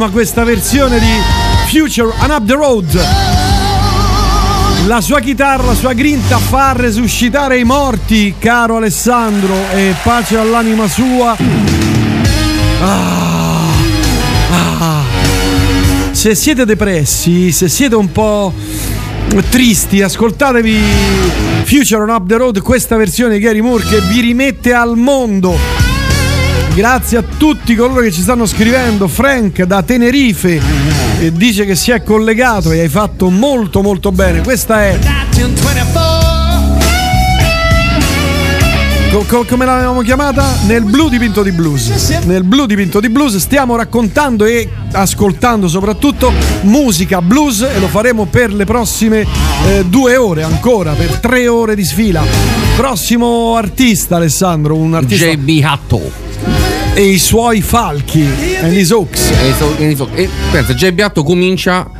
Bellissima questa versione di Future and Up the Road. La sua chitarra, la sua grinta fa resuscitare i morti, caro Alessandro, e pace all'anima sua. Ah, ah. Se siete depressi, se siete un po' tristi, ascoltatevi Future on Up the Road, questa versione di Gary Moore che vi rimette al mondo. Grazie a tutti coloro che ci stanno scrivendo. Frank da Tenerife eh, dice che si è collegato e hai fatto molto molto bene. Questa è Co- co- come l'avevamo chiamata? Nel blu dipinto di blues. Nel blu dipinto di blues stiamo raccontando e ascoltando soprattutto musica blues e lo faremo per le prossime eh, due ore ancora, per tre ore di sfila. Prossimo artista, Alessandro, un artista. JB Hatto. E i suoi falchi. And his Oaks. E, pensa, JB Hatto comincia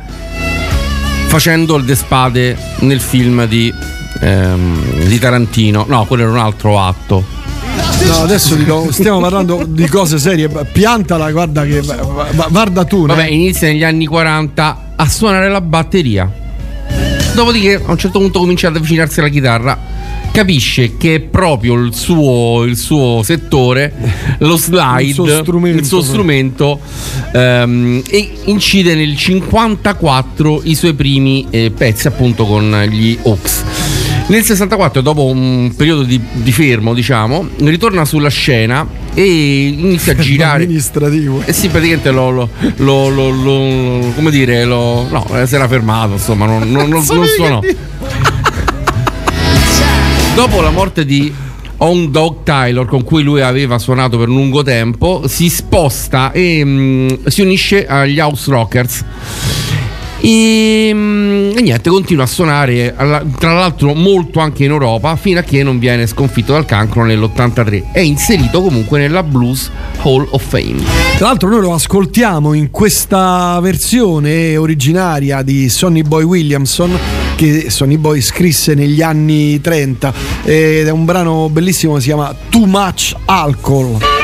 facendo il De Spade nel film di, ehm, di Tarantino. No, quello era un altro atto. No, adesso dico, stiamo parlando di cose serie. Piantala, guarda che. Guarda tu. Vabbè, inizia negli anni 40 a suonare la batteria. Dopodiché a un certo punto comincia ad avvicinarsi alla chitarra. Capisce che è proprio il suo, il suo settore, lo slide, Il suo strumento. il suo strumento, ehm, e incide nel 54 i suoi primi eh, pezzi appunto con gli Oaks. Nel 64, dopo un periodo di, di fermo, diciamo, ritorna sulla scena e inizia a girare. amministrativo. Eh sì, praticamente lo, lo, lo- lo- come dire, lo, no, eh, si era fermato, insomma, non, non, non, non suonò. Dopo la morte di On Dog Taylor, con cui lui aveva suonato per lungo tempo, si sposta e mm, si unisce agli House Rockers. E, mm, e niente, continua a suonare, tra l'altro molto anche in Europa, fino a che non viene sconfitto dal cancro nell'83. È inserito comunque nella Blues Hall of Fame. Tra l'altro noi lo ascoltiamo in questa versione originaria di Sonny Boy Williamson che Sonny Boy scrisse negli anni 30 ed è un brano bellissimo si chiama Too Much Alcohol.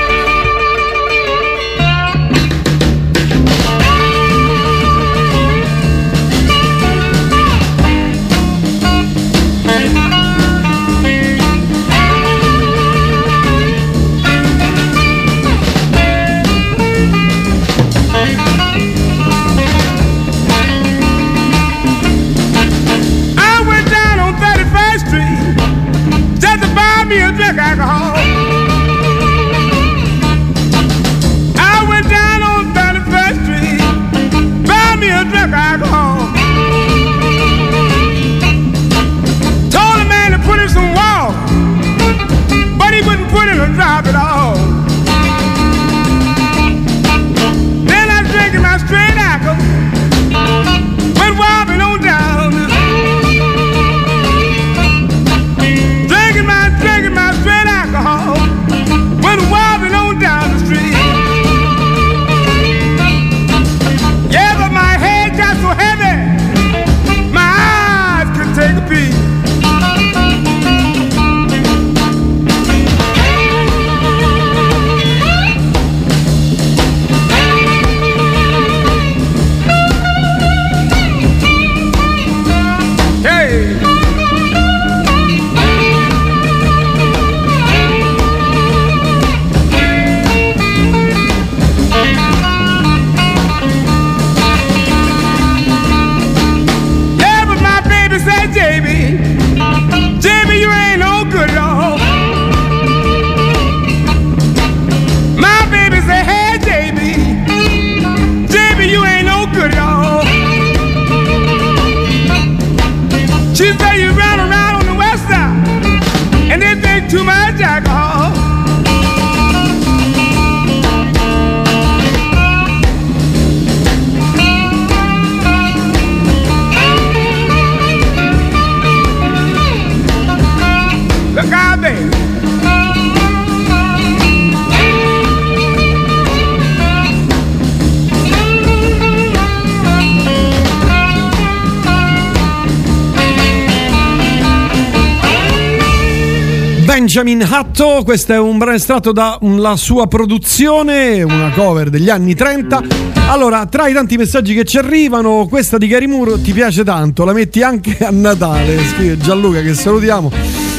Benjamin Hatto, questo è un brano estratto dalla sua produzione, una cover degli anni 30. Allora, tra i tanti messaggi che ci arrivano, questa di Gary Moore ti piace tanto, la metti anche a Natale, scrive Gianluca che salutiamo.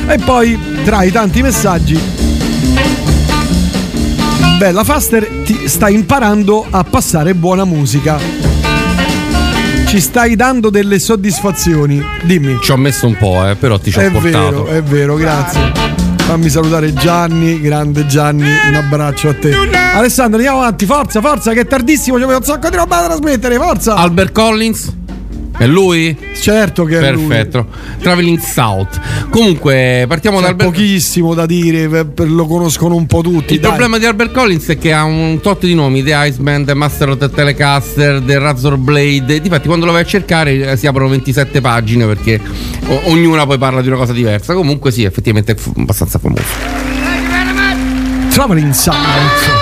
E poi, tra i tanti messaggi, Bella Faster ti sta imparando a passare buona musica. Ci stai dando delle soddisfazioni. Dimmi. Ci ho messo un po', eh, però ti ci ho È portato. vero, è vero, grazie. Fammi salutare Gianni, grande Gianni, un abbraccio a te. Alessandro, andiamo avanti, forza, forza, che è tardissimo, c'è un sacco di roba da trasmettere, forza. Albert Collins? È lui? Certo che è lui. Perfetto. Traveling South. Comunque, partiamo C'è da Albert pochissimo da dire, lo conoscono un po' tutti. Il dai. problema di Albert Collins è che ha un tot di nomi: The Iceman, The Master of the Telecaster, The Razor Blade. Difatti, quando lo vai a cercare, eh, si aprono 27 pagine perché o- ognuna poi parla di una cosa diversa. Comunque, sì, effettivamente è f- abbastanza famoso. Traveling Sound.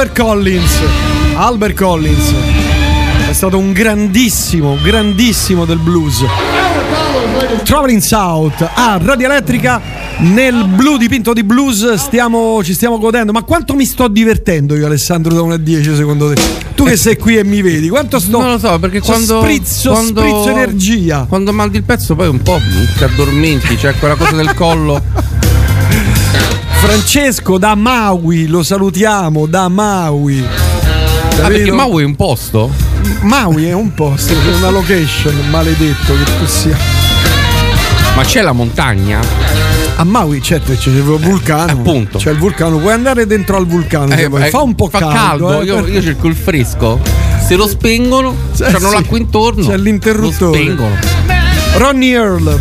Albert Collins. Albert Collins. È stato un grandissimo, grandissimo del blues. Traveling South a Radio Elettrica nel blu dipinto di blues stiamo, ci stiamo godendo. Ma quanto mi sto divertendo io, Alessandro, da 1 a 10 secondo te? Tu che sei qui e mi vedi, quanto sto. Non lo so, perché quando. Sprizzo, quando, sprizzo energia. Quando mandi il pezzo, poi un po' ti addormenti, c'è quella cosa del collo. Francesco da Maui, lo salutiamo da Maui. Ah, perché Maui è un posto? Maui è un posto, è una location, maledetto che tu sia. Ma c'è la montagna? A Maui certo c'è il vulcano. appunto. C'è il vulcano, puoi andare dentro al vulcano. Eh, eh, fa un po' fa caldo. eh, io, io cerco il fresco. Se lo spengono, Eh, c'hanno sì. l'acqua intorno. C'è l'interruttore. Lo spengono. Ronnie Earl,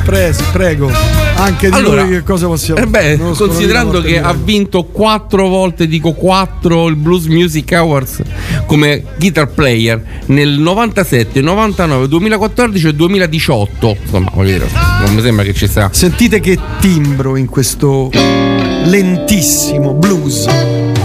prego. Anche di Allora, lui che cosa possiamo Eh beh, considerando che ha vinto quattro volte, dico quattro, il Blues Music Awards come guitar player nel 97, 99, 2014 e 2018. Insomma, voglio dire, non mi sembra che ci sia. Sentite che timbro in questo lentissimo blues.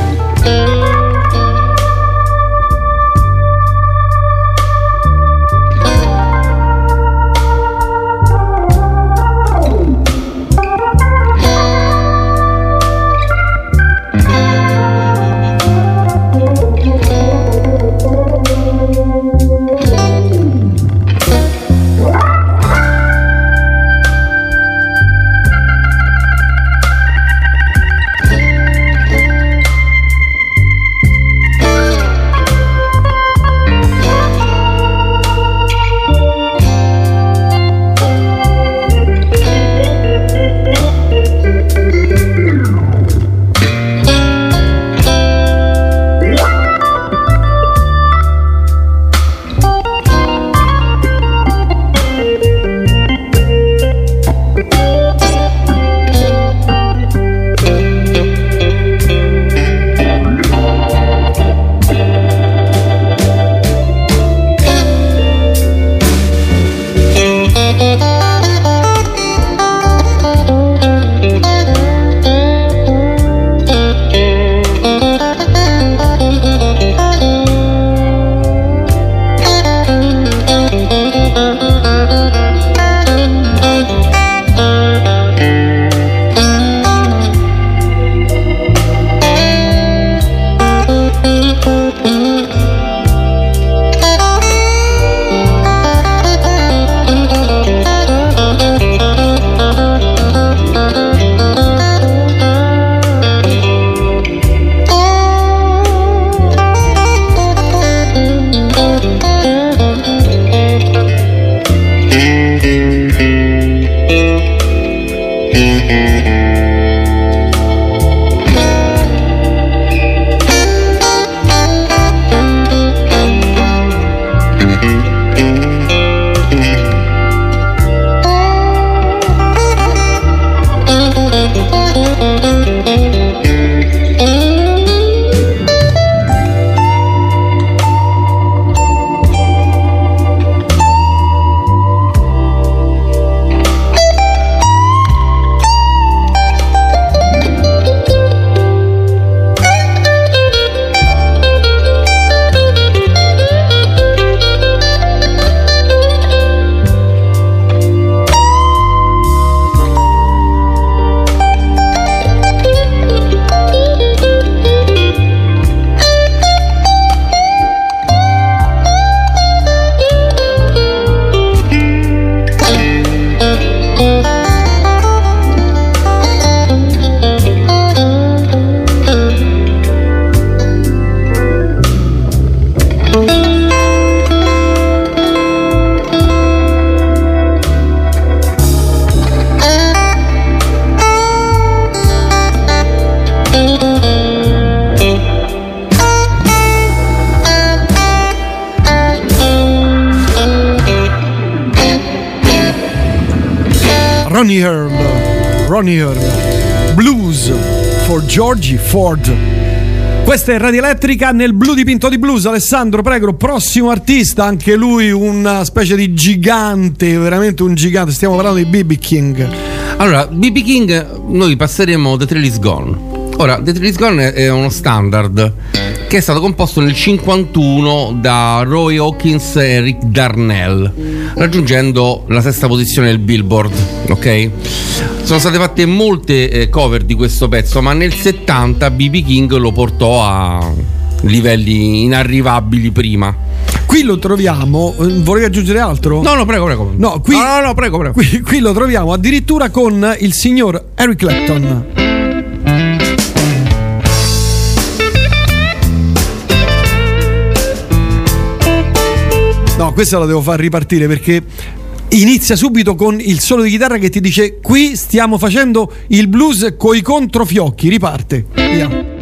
Ford. Questa è Radio Elettrica nel blu dipinto di blues. Alessandro, prego, prossimo artista, anche lui una specie di gigante, veramente un gigante. Stiamo parlando di BB King. Allora, BB King, noi passeremo The Trail is Gone. Ora, The Trail is Gone è uno standard che è stato composto nel 51 da Roy Hawkins e Rick Darnell, raggiungendo la sesta posizione del Billboard, ok? Sono state fatte molte eh, cover di questo pezzo, ma nel 70 BB King lo portò a livelli inarrivabili prima. Qui lo troviamo, eh, vorrei aggiungere altro? No, no, prego, prego. No, qui, No, no, no, prego, prego. Qui, qui lo troviamo addirittura con il signor Eric Clapton. Questa la devo far ripartire perché inizia subito con il solo di chitarra che ti dice qui stiamo facendo il blues coi controfiocchi. Riparte. Vediamo.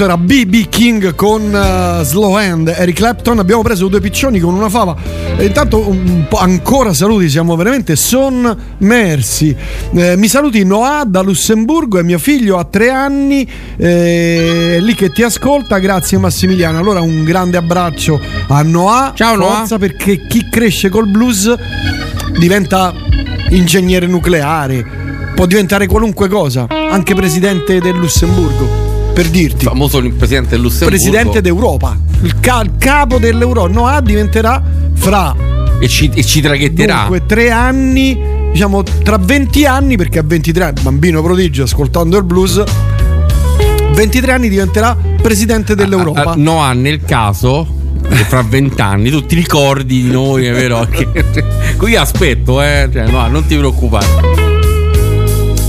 Questo era BB King con eh, Slow Hand, Eric Clapton. Abbiamo preso due piccioni con una fava. E intanto un po' ancora saluti, siamo veramente sommersi. Eh, mi saluti Noah da Lussemburgo e mio figlio ha tre anni, eh, lì che ti ascolta. Grazie Massimiliano. Allora un grande abbraccio a Noah. Ciao, Noah. Forza perché chi cresce col blues diventa ingegnere nucleare, può diventare qualunque cosa, anche presidente del Lussemburgo. Per dirti, famoso presidente del Lussemburgo. presidente d'Europa, il, ca- il capo dell'Europa. Noah diventerà fra E ci, e ci traghetterà. dunque tre anni, diciamo tra 20 anni, perché a 23 anni, bambino prodigio ascoltando il blues, 23 anni diventerà presidente dell'Europa. Ah, Noah, nel caso che fra vent'anni tu ti ricordi di noi, è vero? Qui aspetto, eh. Cioè, no, non ti preoccupare.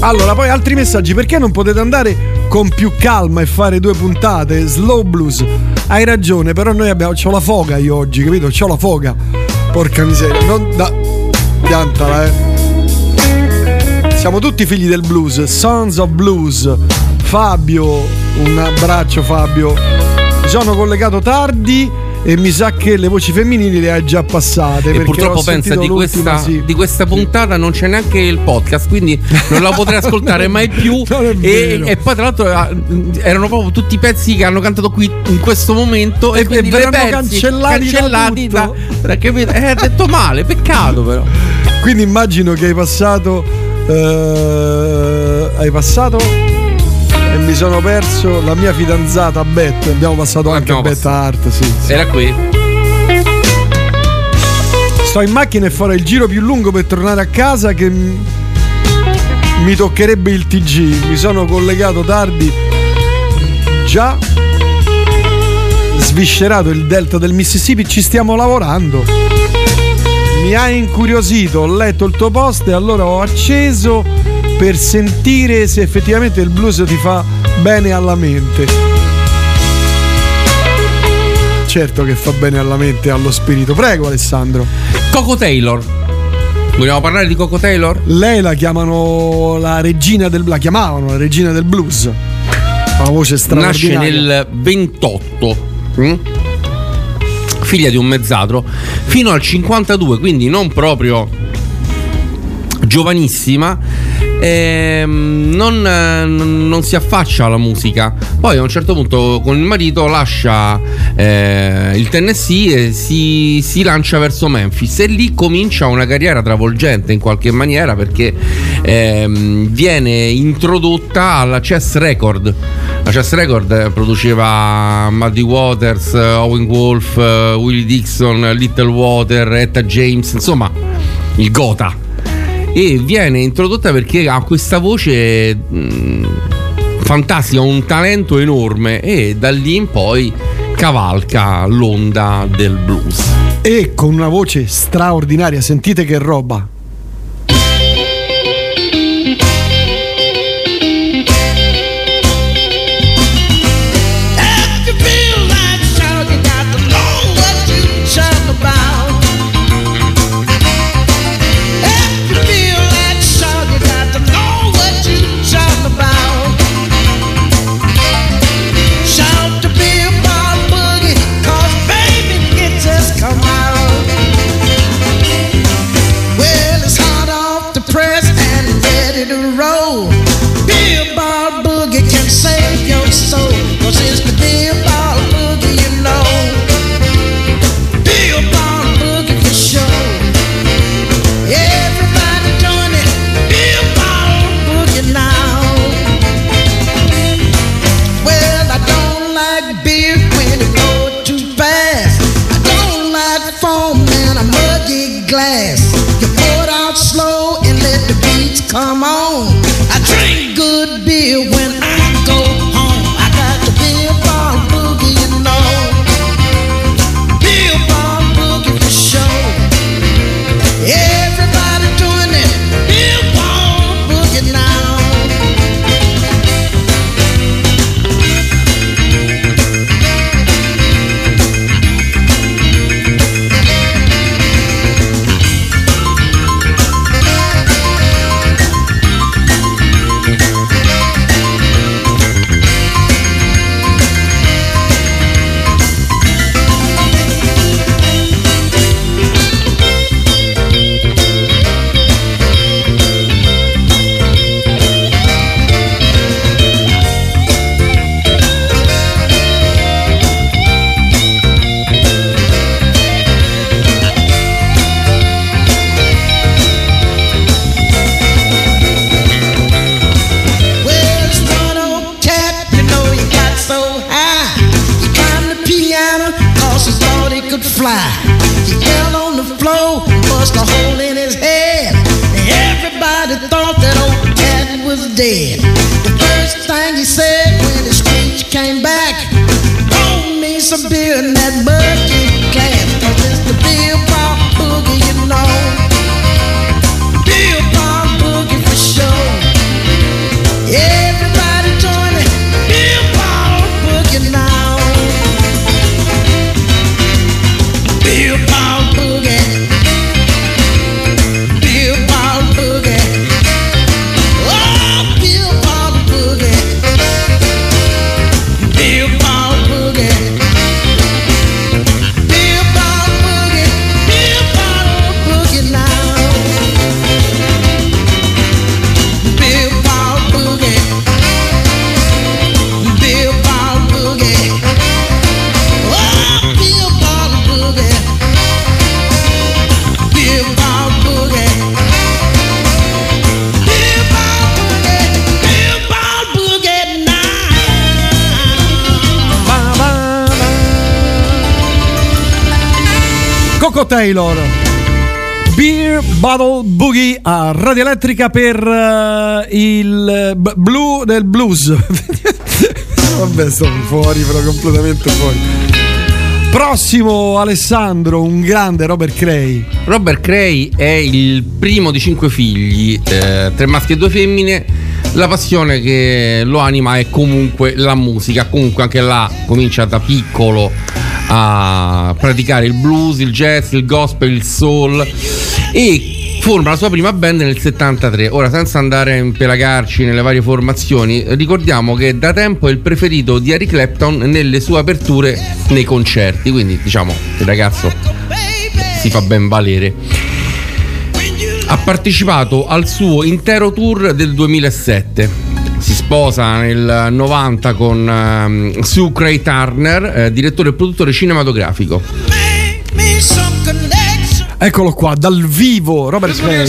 Allora, poi altri messaggi. Perché non potete andare con più calma e fare due puntate? Slow blues. Hai ragione, però noi abbiamo. C'ho la foga io oggi, capito? C'ho la foga. Porca miseria, non da. Piantala, eh. Siamo tutti figli del blues, Sons of Blues. Fabio, un abbraccio Fabio. Mi sono collegato tardi e mi sa che le voci femminili le hai già passate. E perché purtroppo pensa di questa, sì. di questa puntata non c'è neanche il podcast, quindi non la potrei ascoltare mai più. E, e poi, tra l'altro, ah, erano proprio tutti i pezzi che hanno cantato qui in questo momento. E, E- quindi verranno cancellati cancellati da, da- capito? Eh, ha detto male, peccato però. Quindi immagino che hai passato. eh, hai passato? E mi sono perso la mia fidanzata Beth. Abbiamo passato anche Abbiamo Beth Art, sì. sì. Era qui. Sto in macchina e farò il giro più lungo per tornare a casa che mi toccherebbe il TG. Mi sono collegato tardi. Già sviscerato il delta del Mississippi, ci stiamo lavorando. Mi ha incuriosito, ho letto il tuo post e allora ho acceso per sentire se effettivamente il blues ti fa bene alla mente. Certo che fa bene alla mente e allo spirito. Prego Alessandro. Coco Taylor. Vogliamo parlare di Coco Taylor? Lei la chiamano la regina del la chiamavano la regina del blues. Una voce Nasce straordinaria. nel 28. mm? Figlia di un mezzadro. Fino al 52, quindi non proprio giovanissima. Ehm, non, non- si affaccia alla musica. Poi a un certo punto con il marito lascia eh, il Tennessee e si, si lancia verso Memphis e lì comincia una carriera travolgente in qualche maniera perché ehm, viene introdotta alla Chess Record. La Chess Record eh, produceva Muddy Waters, Owen Wolf, eh, Willie Dixon, Little Water, Etta James, insomma il Gotha e viene introdotta perché ha questa voce mh, fantastica, un talento enorme e da lì in poi cavalca l'onda del blues. E con una voce straordinaria, sentite che roba. Dead. The first thing he said when his speech came back, pour me some beer in that bucket glass. Cause it's the Taylor. Beer Bottle Boogie a Radio Elettrica per eh, il b- blu del blues. Vabbè, sto fuori, però completamente fuori. Prossimo Alessandro, un grande Robert Cray. Robert Cray è il primo di cinque figli, eh, tre maschi e due femmine. La passione che lo anima è comunque la musica, comunque anche là comincia da piccolo a praticare il blues, il jazz, il gospel, il soul e forma la sua prima band nel 73. Ora, senza andare a impelagarci nelle varie formazioni, ricordiamo che da tempo è il preferito di Eric Clapton nelle sue aperture nei concerti, quindi diciamo il ragazzo si fa ben valere. Ha partecipato al suo intero tour del 2007. Si sposa nel 90 con ehm, Sue Cray Turner, eh, direttore e produttore cinematografico. Eccolo qua, dal vivo, Robert Cray.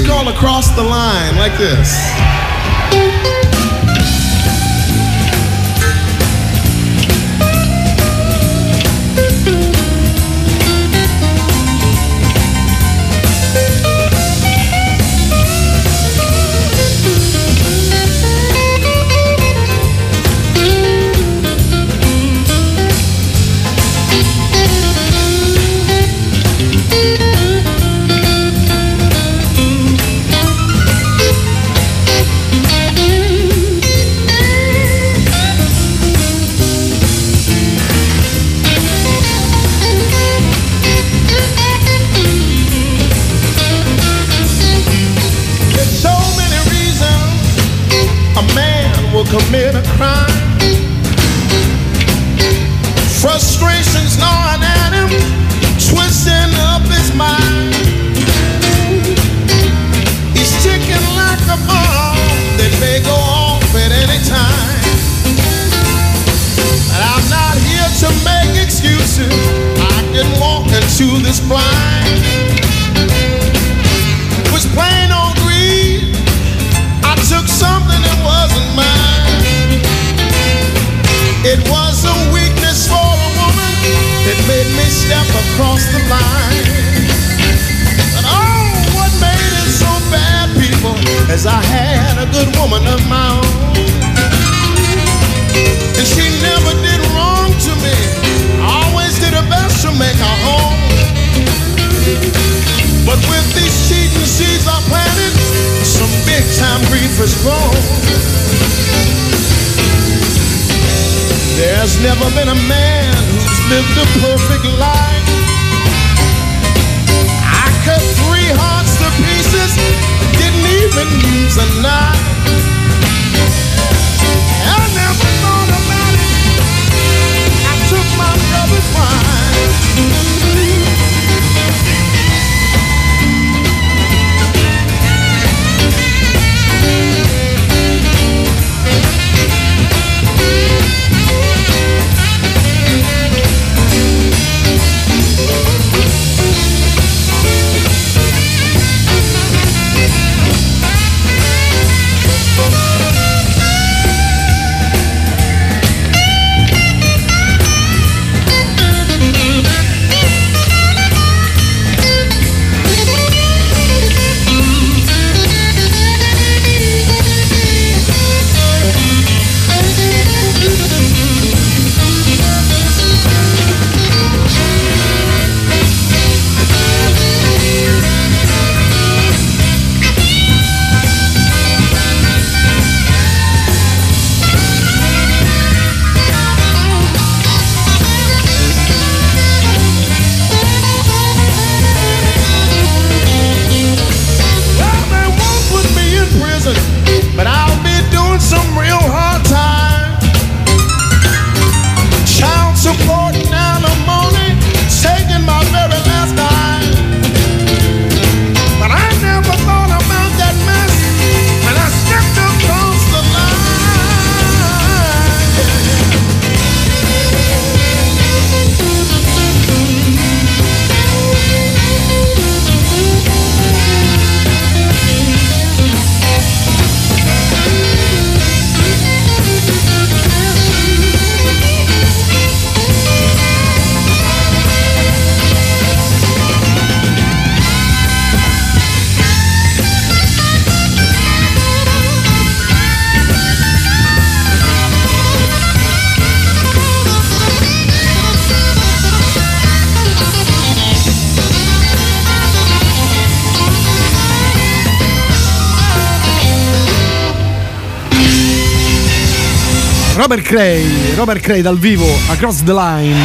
Robert Cray, Robert Cray dal vivo, Across the Line.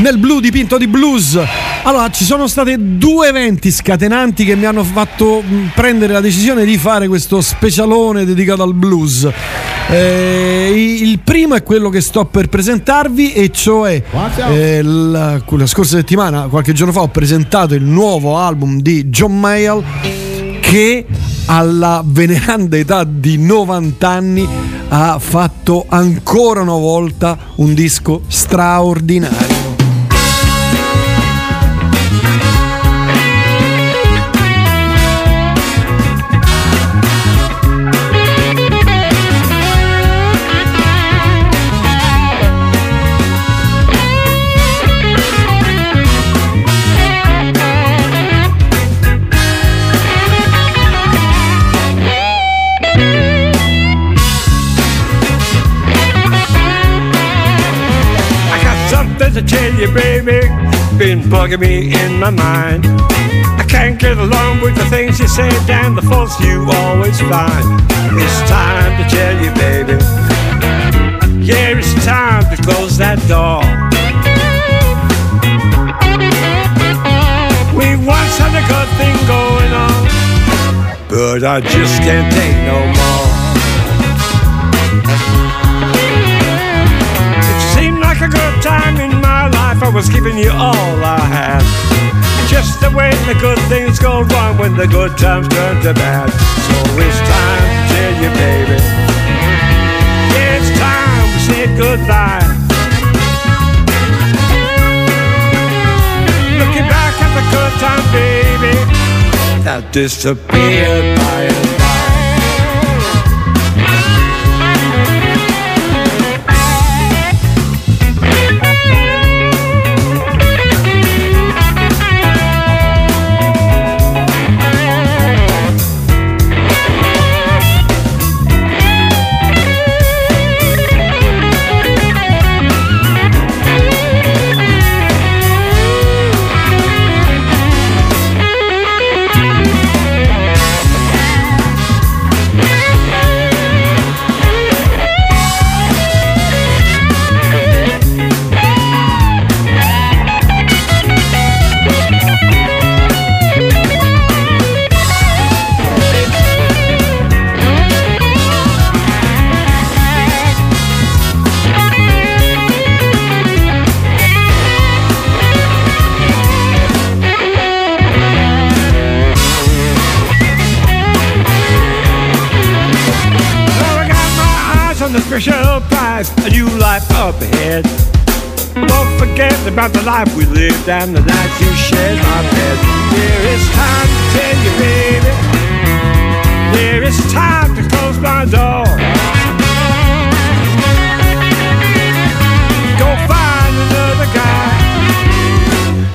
Nel blu dipinto di blues. Allora, ci sono state due eventi scatenanti che mi hanno fatto mh, prendere la decisione di fare questo specialone dedicato al blues. Eh, il primo è quello che sto per presentarvi, e cioè eh, la, la scorsa settimana, qualche giorno fa, ho presentato il nuovo album di John Mayall che alla veneranda età di 90 anni ha fatto ancora una volta un disco straordinario. Something to tell you, baby. Been bugging me in my mind. I can't get along with the things you say and the faults you always find. It's time to tell you, baby. Yeah, it's time to close that door. We once had a good thing going on, but I just can't take no more. It seemed like a good time. I was giving you all I had. Just the way the good things go wrong when the good times turn to bad. So it's time to tell you, baby. It's time we say goodbye. Looking back at the good time, baby, that disappeared by. Special prize, a new life up ahead. Don't forget about the life we lived and the nights you shared my bed. There is time to tell you, baby. There is time to close my door. Go find another guy.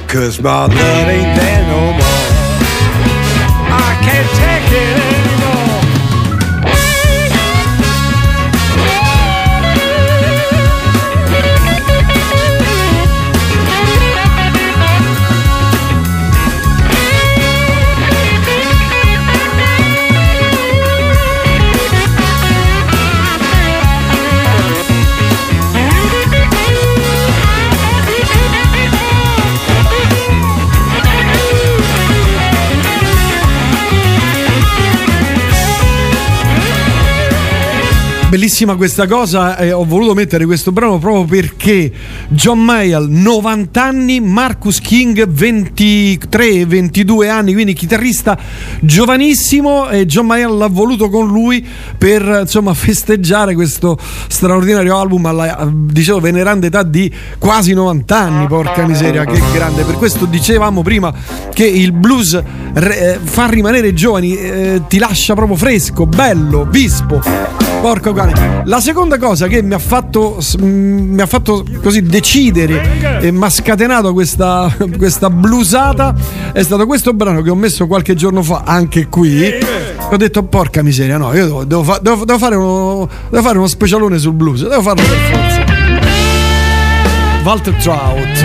Cause my love ain't there no more. I can't take it Bellissima questa cosa, e ho voluto mettere questo brano proprio perché John Mayall 90 anni, Marcus King 23-22 anni, quindi chitarrista giovanissimo e John Mayall l'ha voluto con lui per insomma festeggiare questo straordinario album alla dicevo veneranda età di quasi 90 anni, porca miseria, che grande. Per questo dicevamo prima che il blues re- eh, fa rimanere giovani, eh, ti lascia proprio fresco, bello, vispo. Porco cane. La seconda cosa che mi ha fatto, mi ha fatto così decidere e mi ha scatenato questa, questa blusata è stato questo brano che ho messo qualche giorno fa anche qui. Ho detto porca miseria, no, io devo, devo devo- devo fare uno, devo fare uno specialone sul blues, devo farlo per forza. Walter Trout.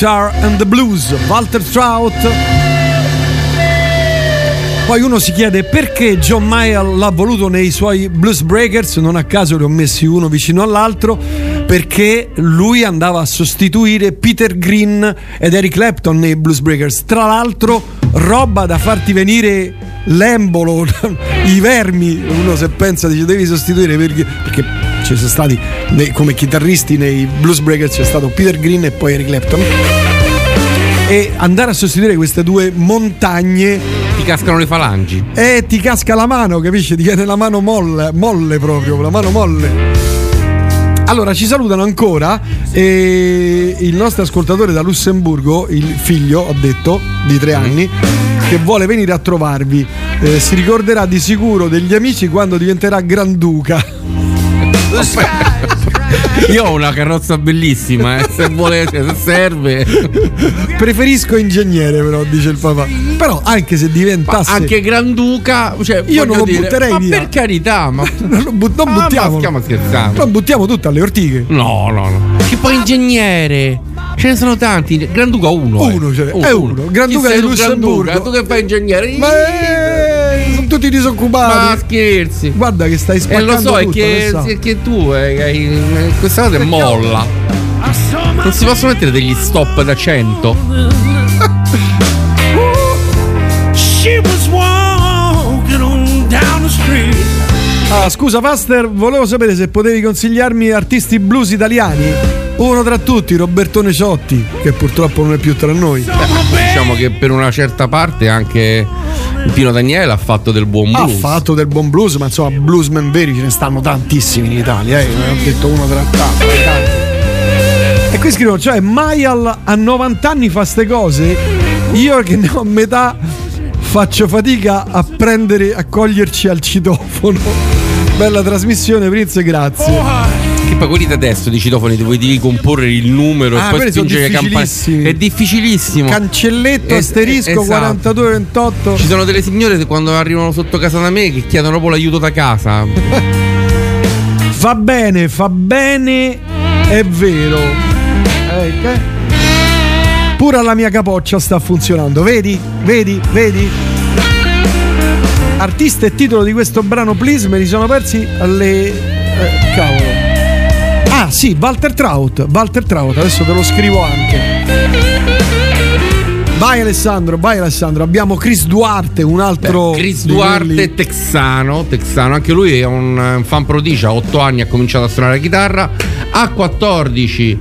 Guitar and the Blues, Walter Trout. Poi uno si chiede perché John Mayall l'ha voluto nei suoi Blues Breakers, non a caso li ho messi uno vicino all'altro, perché lui andava a sostituire Peter Green ed Eric Clapton nei Blues Breakers. Tra l'altro, roba da farti venire l'embolo, i vermi. Uno se pensa dice devi sostituire perché ci sono stati come chitarristi nei Blues Breakers c'è stato Peter Green e poi Eric Clapton. E andare a sostituire queste due montagne Ti cascano le falangi. e ti casca la mano, capisci? Ti viene la mano molle, molle proprio, la mano molle. Allora, ci salutano ancora e il nostro ascoltatore da Lussemburgo, il figlio, ho detto, di tre anni, che vuole venire a trovarvi. Eh, si ricorderà di sicuro degli amici quando diventerà Granduca. Io ho una carrozza bellissima, eh, se volete, se serve. Preferisco ingegnere, però, dice il papà. Però, anche se diventasse. Anche Granduca, cioè, Io non lo dire, butterei ma via. per carità, ma non, lo but- non Ah, ma buttiamo. stiamo scherzando. Non buttiamo tutto alle ortiche. No, no, no. Che poi ingegnere. Ce ne sono tanti. Granduca uno. eh. Uno, cioè, è uno. Granduca di Lussemburgo. Granduca? Tu che fai ingegnere? Ma eh, sono tutti disoccupati. Ma scherzi. Guarda che stai E spaccando lo so, è che, so. è che tu eh, hai- eh, questa cosa è molla. Non si possono mettere degli stop da 100. She was walking on down the street. Ah, scusa, Faster, volevo sapere se potevi consigliarmi artisti blues italiani. Uno tra tutti, Robertone Ciotti, che purtroppo non è più tra noi. Diciamo che per una certa parte anche Pino Daniele ha fatto del buon Ha blues. fatto del buon blues, ma insomma, bluesman veri ce ne stanno tantissimi in Italia, eh. Non ho detto uno tra tanti. E qui scrivo, cioè Mayal a 90 anni fa ste cose, io che ne ho metà faccio fatica a prendere, a coglierci al citofono. Bella trasmissione, Prince, grazie. Poi quelli da adesso di citofoni devi, devi comporre il numero Ah, e poi spingere le campane. È difficilissimo. Cancelletto, Es- asterisco, esatto. 4228. Ci sono delle signore che quando arrivano sotto casa da me che chiedono proprio l'aiuto da casa. Va bene, fa bene, è vero. Eh, che? Pure alla mia capoccia sta funzionando, vedi? Vedi? Vedi? Artista e titolo di questo brano, please, me li sono persi alle. eh, cavolo. Ah, sì, Walter Trout. Walter Trout, adesso te lo scrivo anche. Vai Alessandro, vai Alessandro. Abbiamo Chris Duarte, un altro. Chris di Duarte texano, texano, anche lui è un fan prodigio, a 8 anni ha cominciato a suonare la chitarra, a 14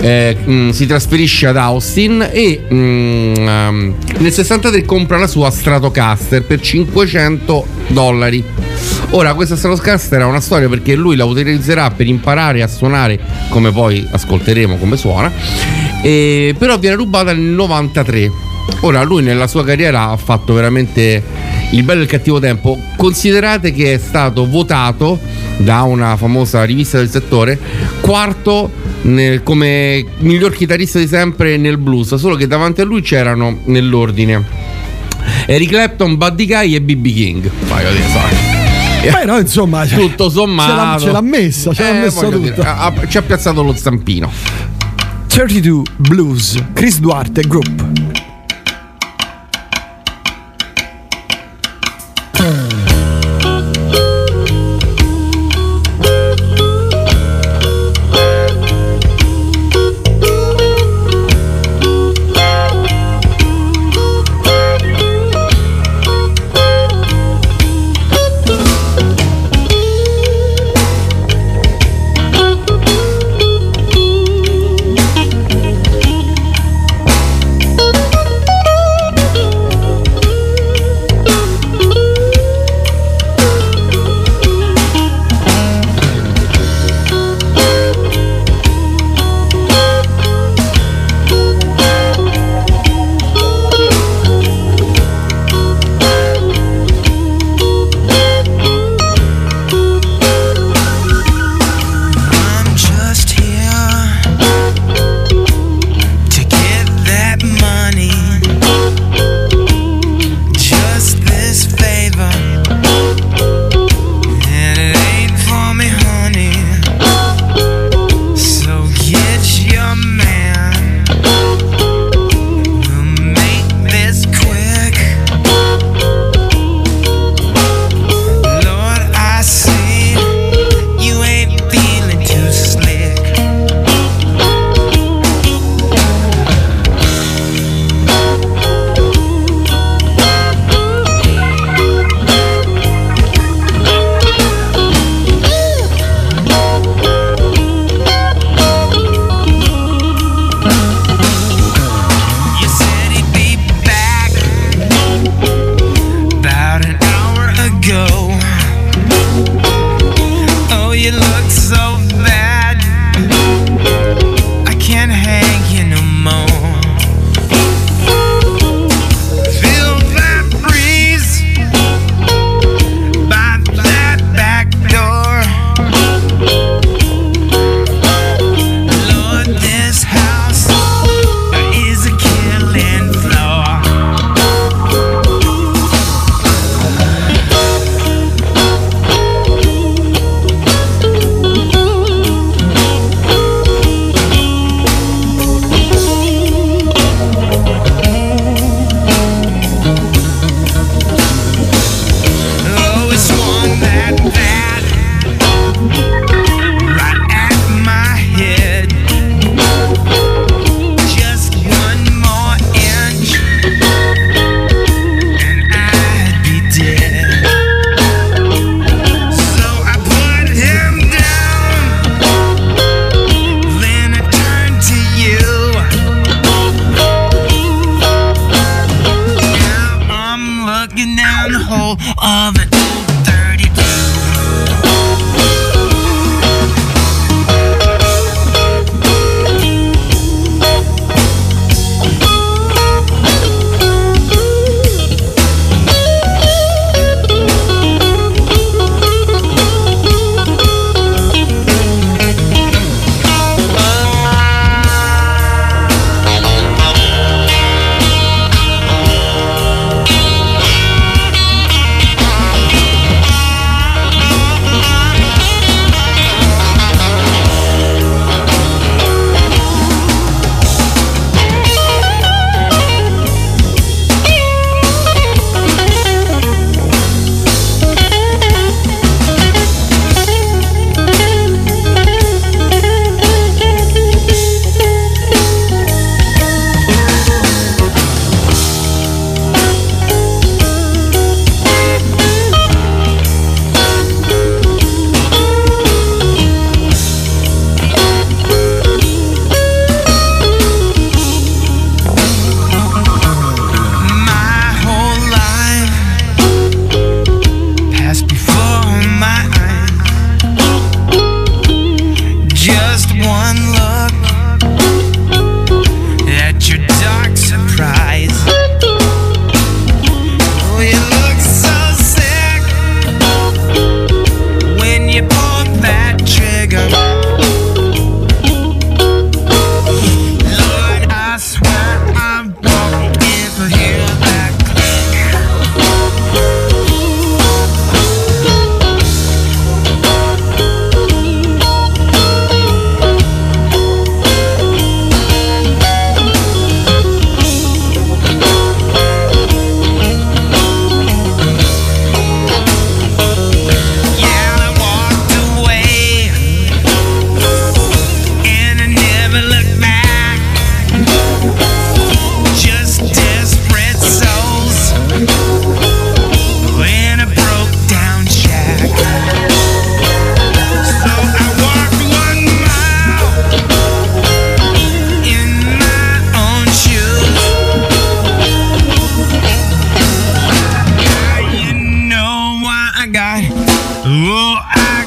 eh, mm, si trasferisce ad Austin e mm, ehm, nel 63 compra la sua Stratocaster per 500 dollari. Ora questa Stratocaster ha una storia perché lui la utilizzerà per imparare a suonare come poi ascolteremo come suona, e, però viene rubata nel 93. Ora lui nella sua carriera ha fatto veramente il bello e il cattivo tempo. Considerate che è stato votato da una famosa rivista del settore quarto nel- come miglior chitarrista di sempre nel blues, solo che davanti a lui c'erano nell'ordine Eric Clapton, Buddy Guy e BB King. Paio di soldi. Beh, no, insomma, Tutto sommato. ce l'ha- ce l'ha messa, ce l'ha messa dire, ha- ha- ci ha piazzato lo zampino. 32 Blues, Chris Duarte Group.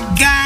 I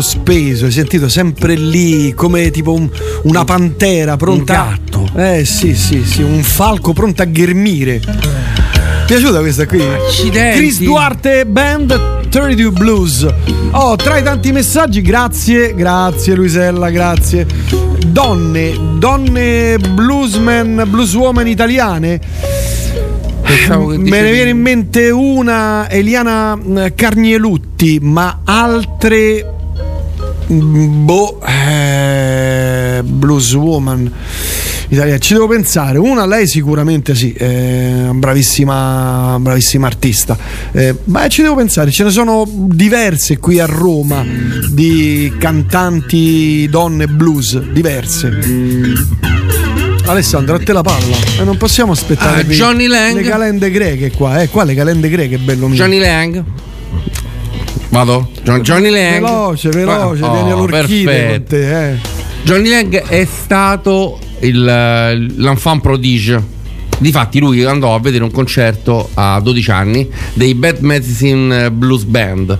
sospeso, hai sentito sempre lì, come tipo un- una pantera pronta. gatto. Eh sì, sì, sì, un falco pronto a ghermire. Piaciuta questa qui? Accidenti. Chris Duarte Band 32 Blues. Oh, tra i tanti messaggi, grazie, grazie Luisella, grazie. Donne, donne bluesman, blueswoman italiane. Me ne viene in mente una Eliana eh, Carnielutti, ma altre. Boh, eh, blueswoman italiana. Ci devo pensare. Una, lei sicuramente sì, è bravissima, bravissima artista. Eh, ma ci devo pensare, ce ne sono diverse qui a Roma di cantanti donne blues, diverse. Alessandro, a te la palla. E non possiamo aspettare Ah, Johnny Lang. le calende greche qua, eh, qua le calende greche, bello mio. Johnny Lang. Vado? John- Johnny Lang. Veloce, veloce, Oh, vieni all'orchide con perfetto. te, eh. Johnny Lang è stato il, l'enfant prodige. Difatti lui andò a vedere un concerto a 12 anni dei Bad Medicine Blues Band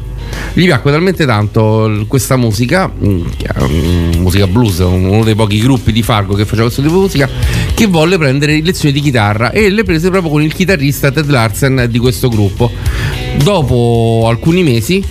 Gli piacque talmente tanto questa musica, mm, mm, musica blues, uno dei pochi gruppi di Fargo che faceva questo tipo di musica, che volle prendere lezioni di chitarra e le prese proprio con il chitarrista Ted Larsen di questo gruppo. Dopo alcuni mesi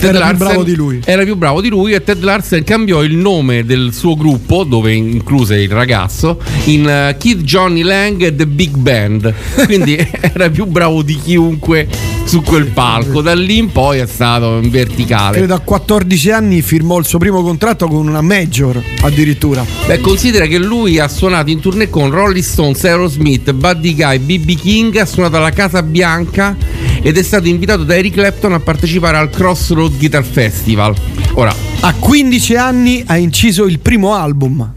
Ted Era più bravo di lui. Era più bravo di lui e Ted Larsen cambiò il nome del suo gruppo, dove incluse il ragazzo, in eh, Kid Johnny Lang e The Big Band. Quindi era più bravo di chiunque su quel palco. Da lì in poi è stato in verticale. Credo a 14 anni firmò il suo primo contratto con una major addirittura. Beh, considera che lui ha suonato in tournée con Rolling Stones, Aerosmith, Buddy Guy, BB King, ha suonato alla Casa Bianca ed è stato invitato da Eric Clapton a partecipare al Crossroad Guitar Festival. Ora, A 15 anni ha inciso il primo album.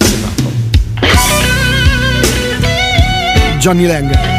Johnny Lang.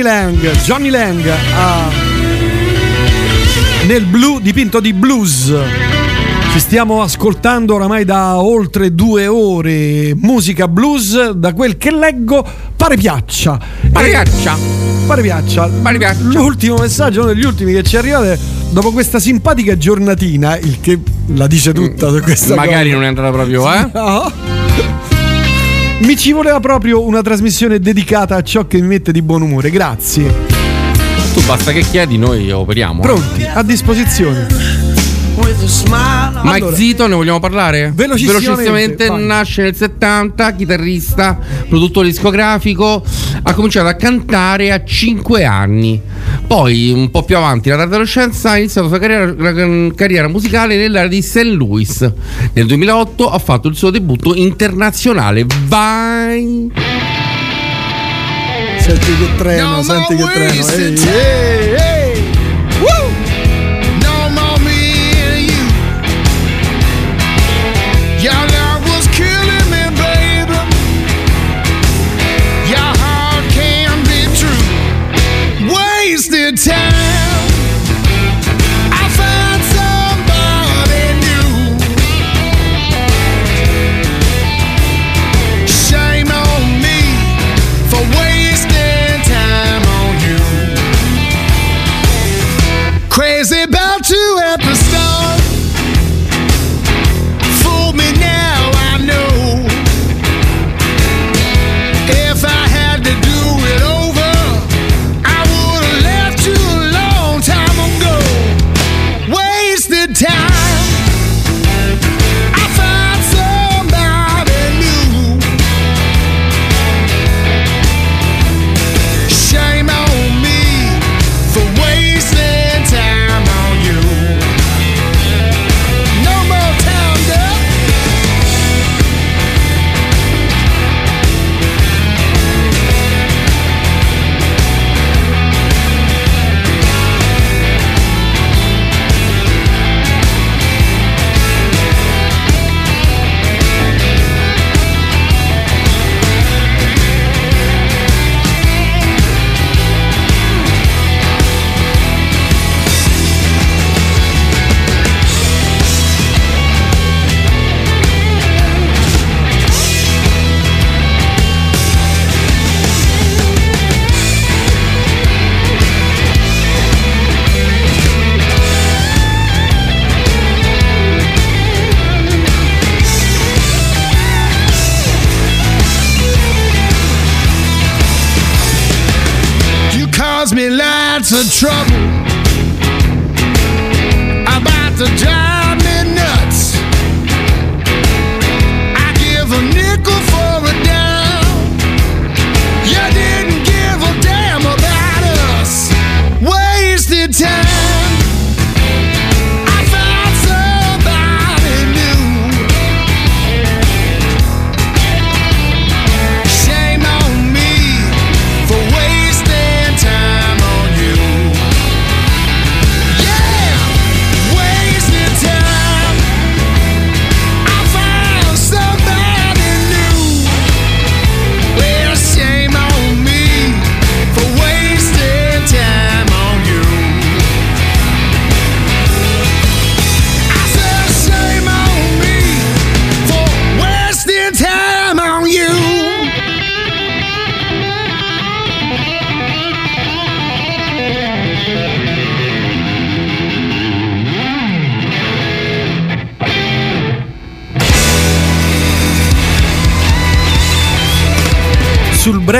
Johnny Lang, Johnny Lang ah, nel blu dipinto di blues. Ci stiamo ascoltando oramai da oltre due ore musica blues, da quel che leggo pare piaccia. Pare piaccia. Pare piaccia. Pare piaccia. L'ultimo messaggio, uno degli ultimi che ci è arrivato dopo questa simpatica giornatina, il che la dice tutta su questa Magari cosa. non è andata proprio, eh? No. Mi ci voleva proprio una trasmissione dedicata a ciò che mi mette di buon umore. Grazie. Tu basta che chiedi, noi operiamo. eh. Pronti, a disposizione. Mike Allora. Zito, ne vogliamo parlare? Velocissimamente, vai. nasce nel 70, chitarrista, produttore discografico, ha cominciato a cantare a 5 anni. Poi, un po' più avanti, nella tarda adolescenza, ha iniziato la sua carriera, la carriera musicale nell'area di St. Louis. Nel 2008 ha fatto il suo debutto internazionale. Vai! Senti che treno, senti che treno. Ehi, ehi, ehi. Lots of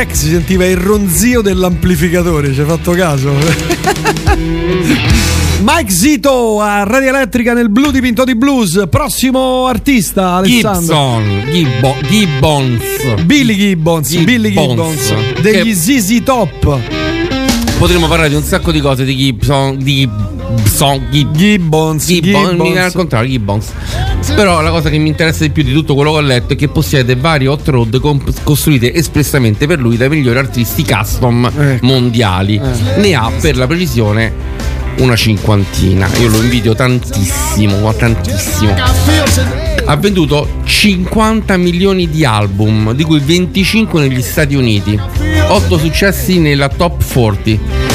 Break si sentiva il ronzio dell'amplificatore, ci hai fatto caso? Mike Zito a Radio Elettrica nel blu dipinto di blues. Prossimo artista, Alessandro. Gibson, Gibbo- Gibbons. Billy Gibbons, Billy Gibbons. Gibbons degli Che- ZZ Top. Potremmo parlare di un sacco di cose di Gibson, di Gibson, Gib- Gibbons, Gibbons, Gibbons. mi al contrario, Gibbons. Però la cosa che mi interessa di più di tutto quello che ho letto è che possiede varie hot rod comp- costruite espressamente per lui dai migliori artisti custom Ecco. mondiali. Eh. Ne ha per la precisione una cinquantina. Io lo invidio tantissimo, ma tantissimo. Ha venduto 50 milioni di album, di cui 25 negli Stati Uniti. 8 successi nella top 40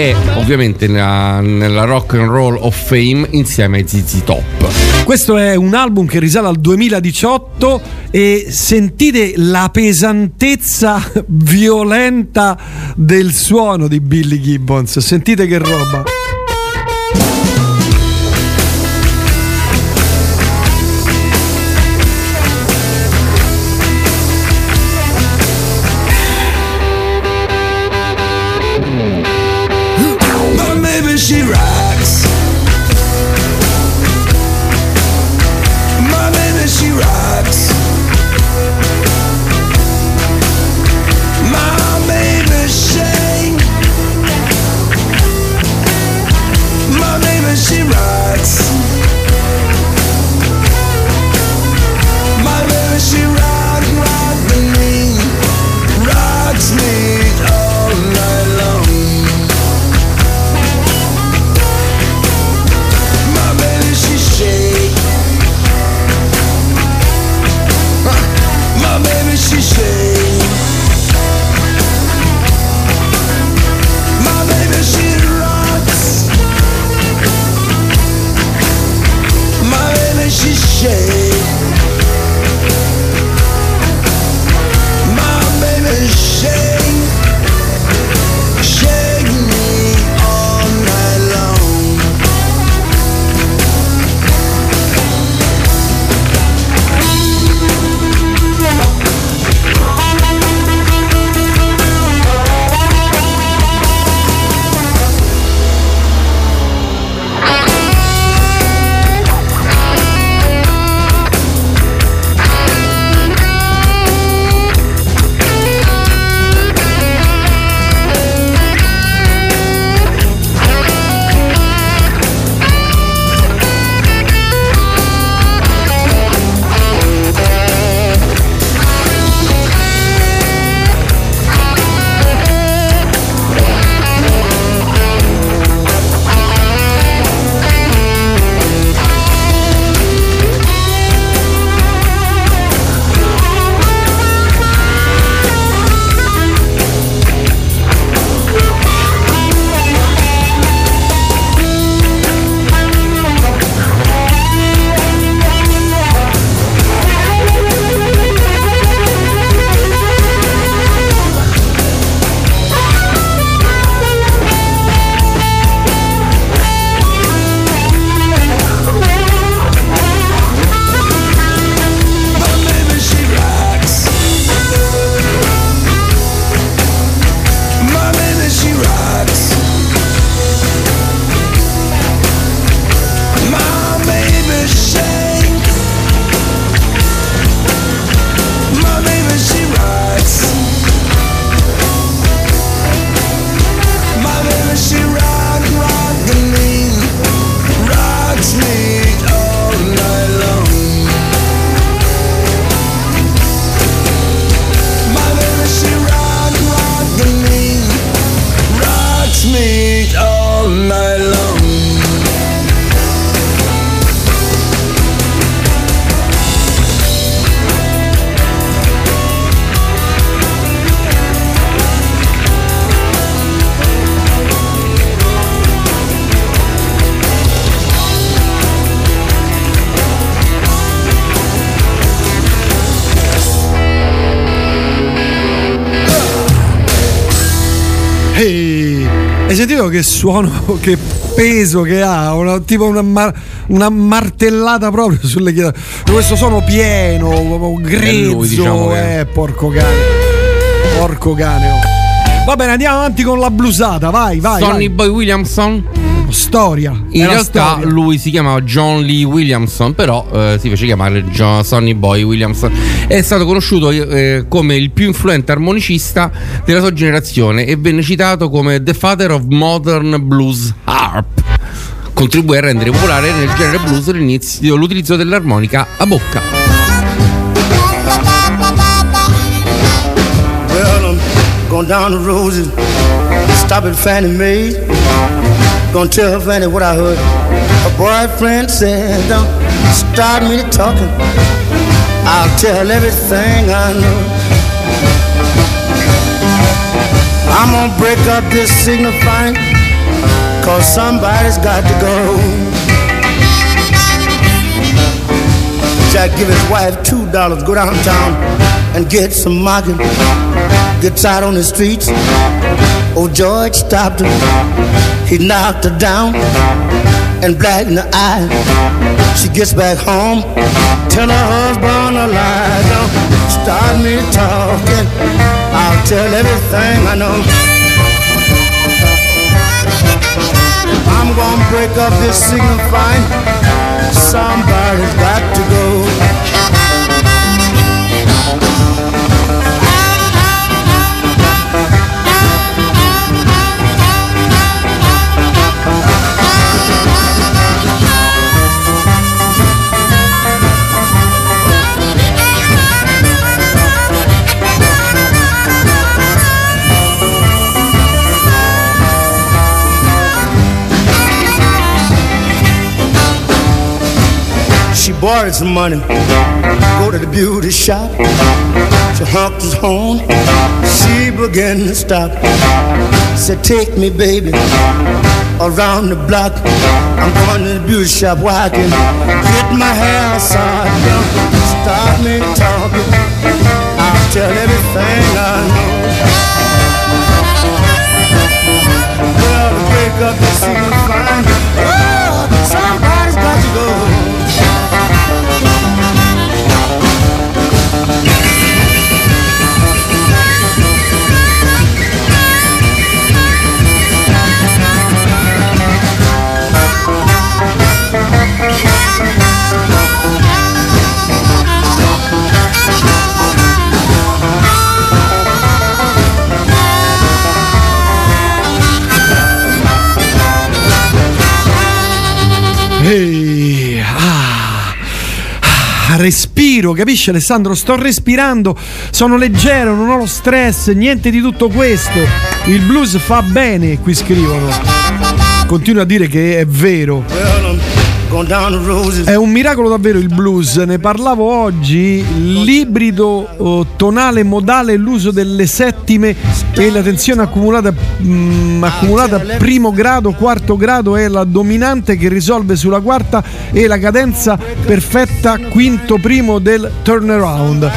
e ovviamente nella, nella Rock and Roll of Fame insieme ai ZZ Top. Questo è un album che risale al 2018 e sentite la pesantezza violenta del suono di Billy Gibbons. Sentite che roba. Suono, che peso che ha? Una- tipo una, mar- una martellata proprio sulle chitarre. Questo suono pieno, grezzo, diciamo che- eh, porco cane. Porco cane. oh. Va bene, andiamo avanti con la blusata, vai, vai. Sonny vai. Boy Williamson. Storia. In realtà storia. lui si chiamava John Lee Williamson, però eh, si fece chiamare John, Sonny Boy Williamson. È stato conosciuto eh, come il più influente armonicista della sua generazione e venne citato come The Father of Modern Blues Harp. Contribuì a rendere popolare nel genere blues l'inizio- l'utilizzo dell'armonica a bocca. Well, I'm going down the road and stop at Fannie Mae. Gonna tell Fannie what I heard. Her boyfriend said, Don't start me talking. I'll tell everything I know. I'm gonna break up this signifying, cause somebody's got to go. Jack give his wife two dollars, go downtown and get some market. Gets out on the streets. Oh, George stopped her. He knocked her down and black in the eye. She gets back home, tell her husband a lie. Don't start me talking. I'll tell everything I know. I'm gonna break up this signifying. Somebody's got to go. She borrowed some money, go to the beauty shop. She honked his horn, she began to stop. Said, take me, baby, around the block. I'm going to the beauty shop where I can get my hair side. Stop me talking, I'll tell everything I know. Well, break up the scene fine. Respiro, capisci Alessandro? Sto respirando, sono leggero, non ho lo stress, niente di tutto questo. Il blues fa bene, qui scrivono. Continuo a dire che è vero. È un miracolo davvero il blues, ne parlavo oggi, l'ibrido oh, tonale modale, l'uso delle settime e la tensione accumulata, mm, accumulata primo grado, quarto grado è la dominante che risolve sulla quarta e la cadenza perfetta quinto primo del turnaround.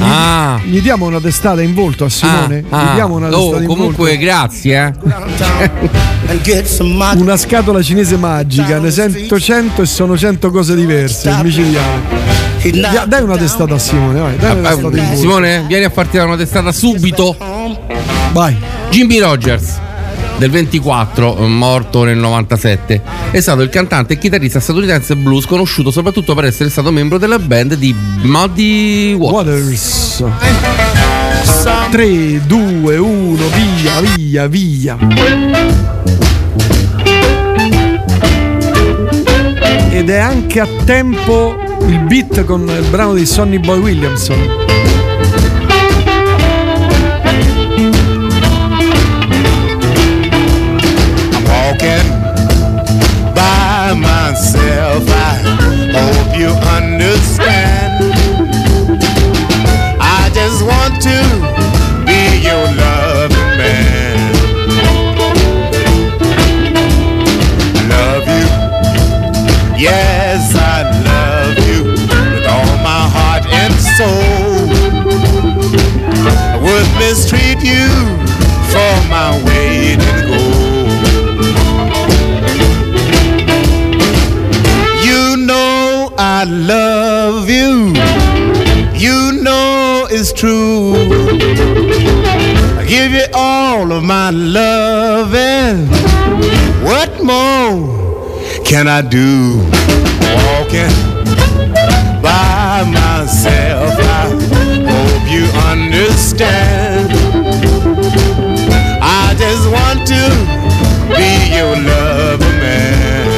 Ah. Gli diamo una testata in volto a Simone? Ah, Gli diamo una oh, testata in comunque volto? grazie eh. Una scatola cinese magica, ne sento 100 e sono 100 cose diverse, il micidiale. Dia- Dai una testata a Simone, vai, dai una Ah, testata in volto. Simone vieni a farti dare una testata subito Vai. Jimmy Rogers del 24 eh, morto nel 97 è stato il cantante e chitarrista statunitense blues conosciuto soprattutto per essere stato membro della band di Muddy Waters, 3, 2, 1, via, via, via. Ed è anche a tempo il beat con il brano di Sonny Boy Williamson. Myself. I hope you understand. You for my weight in gold. You know I love you. You know it's true. I give you all of my love and what more can I do? Walking by myself. I understand. I just want to be your lover man.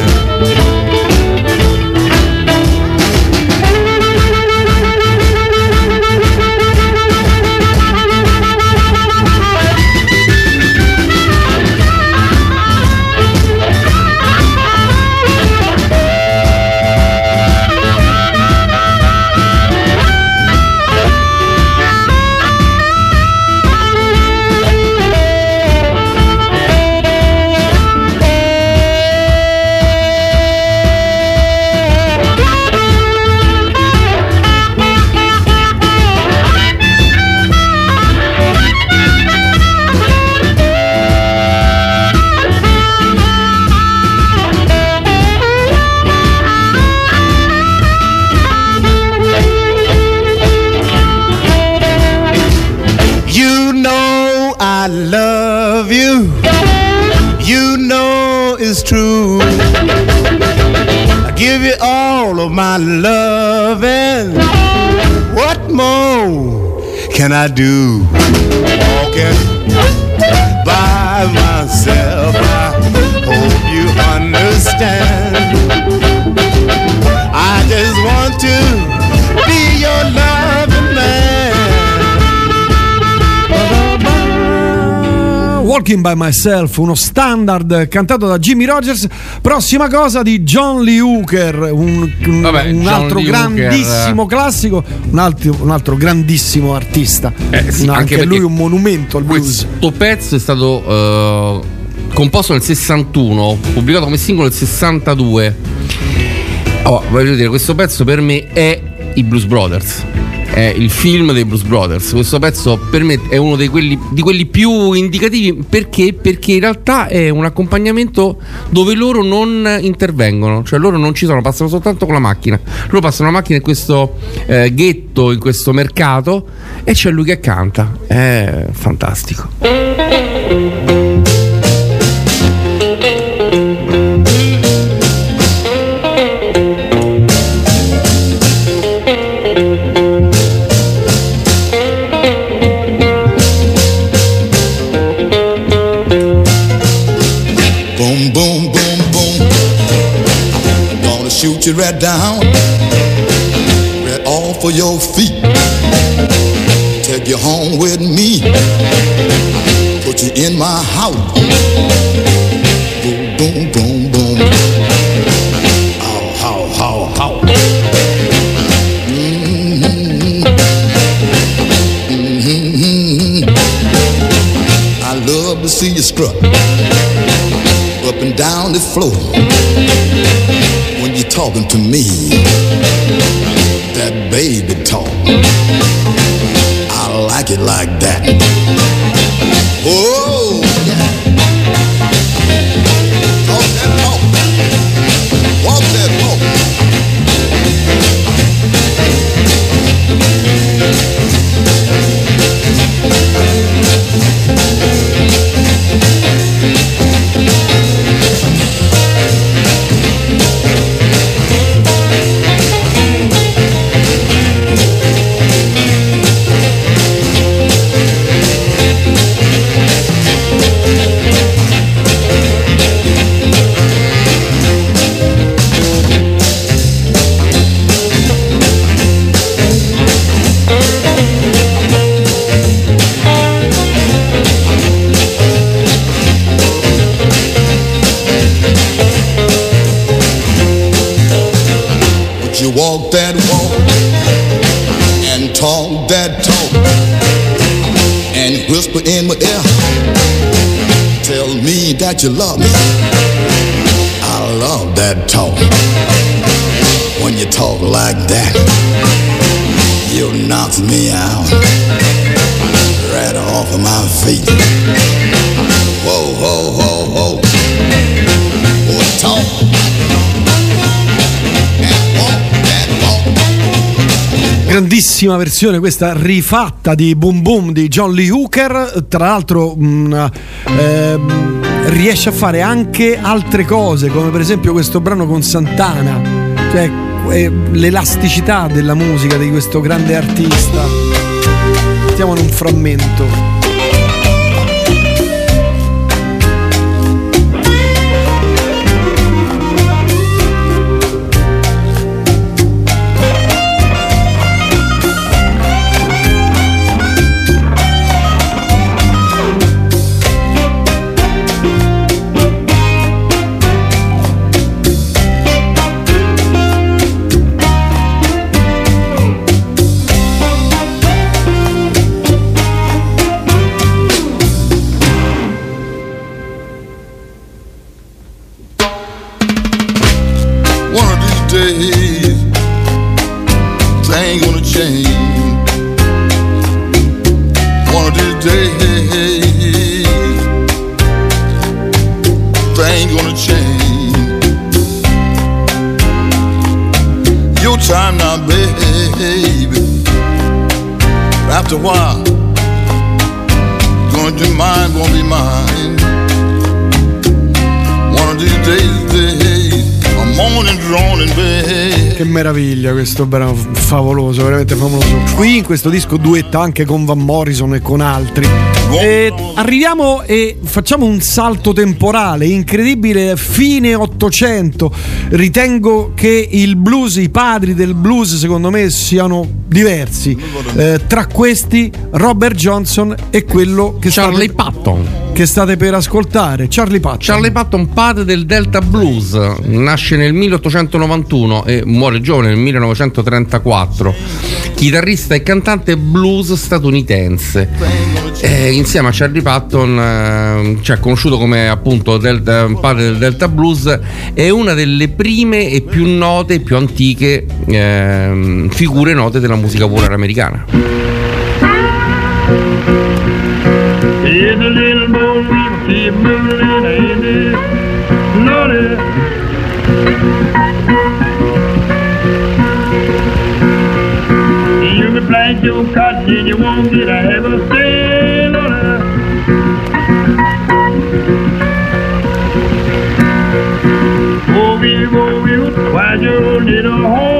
My love and what more can I do? Walking by myself. I hope you understand. I just want to be your loving Walking by Myself, uno standard cantato da Jimmy Rogers. Prossima cosa di John Lee Hooker, un, un- Vabbè, un altro Lee Hooker, grandissimo classico, un altro, un altro grandissimo artista. Eh, sì, anche anche lui un monumento al blues. Questo pezzo è stato eh, composto nel 61, pubblicato come singolo nel 62. Oh, voglio dire, questo pezzo per me è i Blues Brothers. È il film dei Blues Brothers. Questo pezzo per me è uno quelli, di quelli più indicativi perché? Perché in realtà è un accompagnamento dove loro non intervengono, cioè loro non ci sono, passano soltanto con la macchina. Loro passano la macchina in questo eh, ghetto, in questo mercato e c'è lui che canta. È fantastico. Shoot you right down, right off of your feet. Take you home with me. Put you in my house. Boom, boom, boom, boom. How, how, how, how. Mhm. Mhm. I love to see you strut up and down the floor talking to me. That baby talk, I like it like that. You walk that walk and talk that talk and whisper in my ear? Tell me that you love me. I love that talk. When you talk like that, you knock me out right off of my feet. Grandissima versione questa rifatta di Boom Boom di John Lee Hooker, tra l'altro mh, ehm, riesce a fare anche altre cose come per esempio questo brano con Santana, cioè eh, l'elasticità della musica di questo grande artista. Mettiamo in un frammento. Meraviglia questo brano favoloso, veramente favoloso. Qui in questo disco duetta anche con Van Morrison e con altri. E arriviamo e facciamo un salto temporale incredibile, fine 800. Ritengo che il blues, i padri del blues, secondo me siano diversi. Eh, tra questi Robert Johnson e quello che Charlie state, Patton. Che state per ascoltare, Charlie Patton. Charlie Patton, padre del Delta Blues, nasce nel 1891 e muore giovane nel 1934. Chitarrista e cantante blues statunitense. Eh, insieme a Charlie Patton, eh, cioè conosciuto come appunto Delta- padre del Delta Blues, è una delle prime e più note e più antiche ehm, figure note della musica popolare americana. In a little boat we will keep moving in it. Lordy. You can plant your cotton and you won't get a half a cent, Lordy. Oh, we go, we will find your little hole,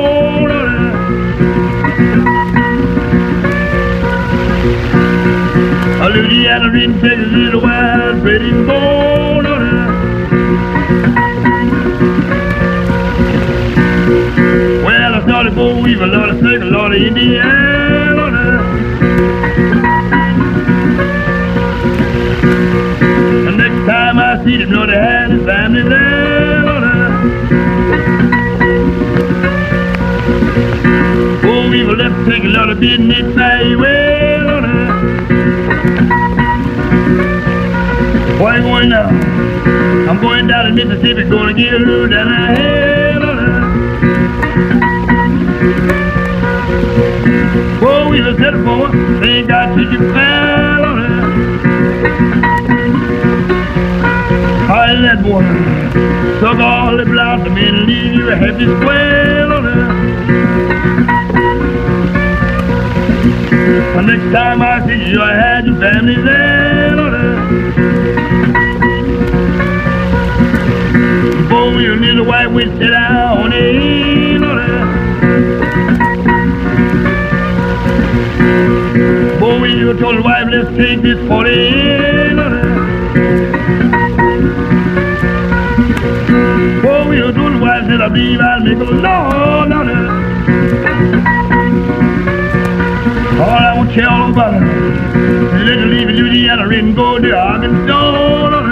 Louisiana little wild, pretty on Well, I started for weave, a lot of sick, a lot of Indiana. The next time I see them, know they had his family there. Oh, we will left take a lot of business very well. Where you going now? I'm going down to Mississippi, gonna get a little down the hill. Oh, we just set for Ain't got to you fell on it. Hi, that boy. Suck all the blood me and leave you a happy square on it. The next time I see you, I had your family there I'll make a Lord on it. don't about it. Let you leave Louisiana, red and gold there. I've been all over.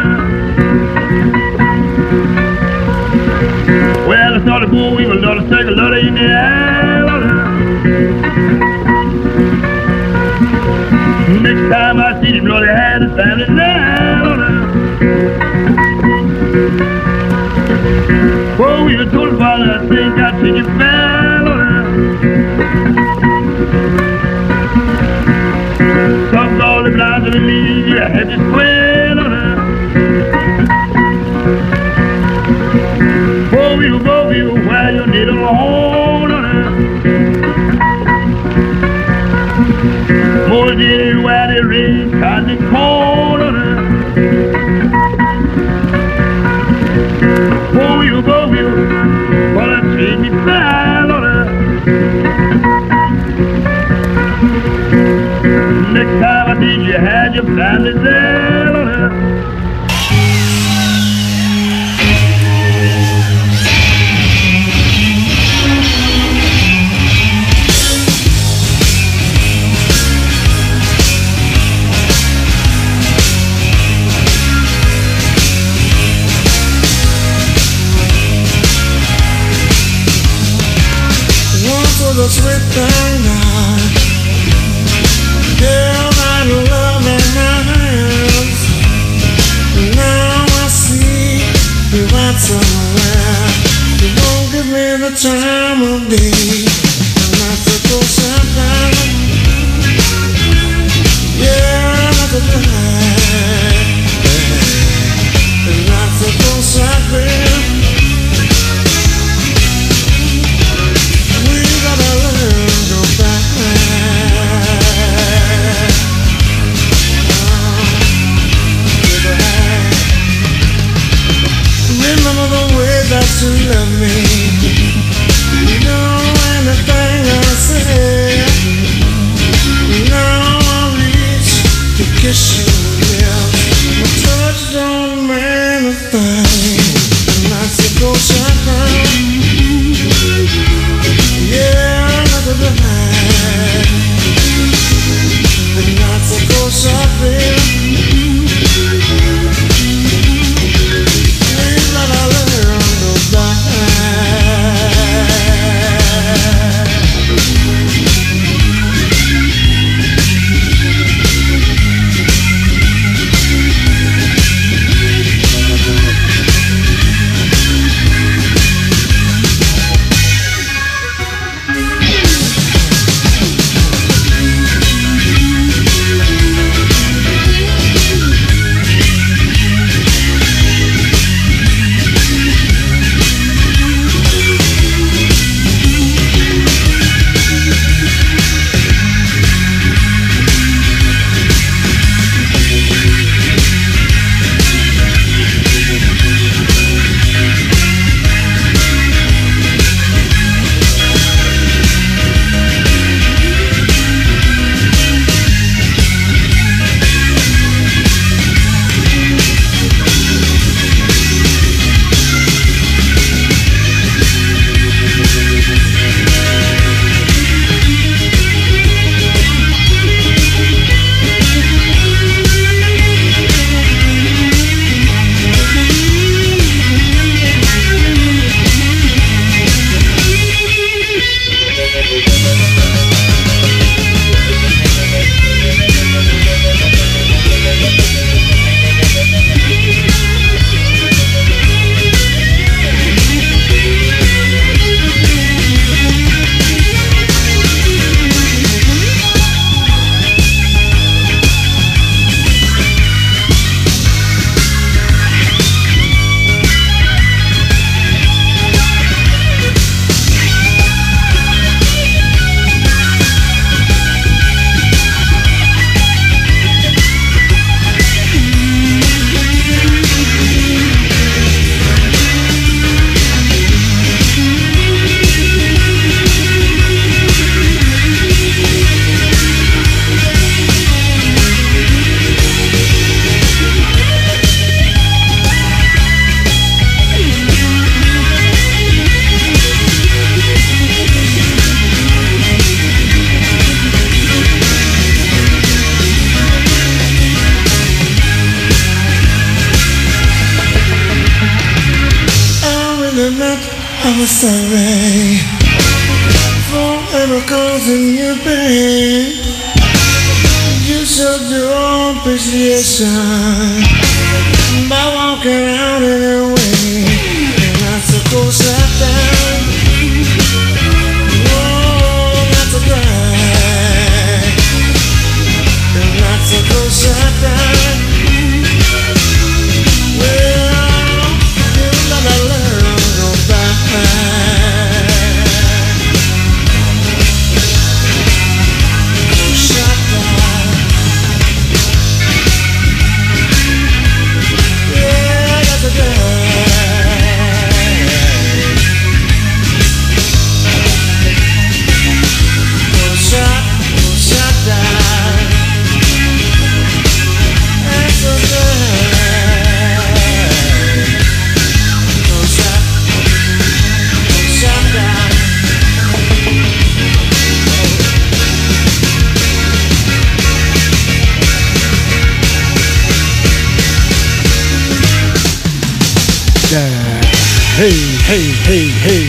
Well, I started boy, we were gonna take a lot of in the Alabama. Next time I see him, Lord, had a family now. Oh, we were told about that thing, I think it's bad. blind to believe you had to sweat on her. Oh, you, oh, you, while you need a home. Your family there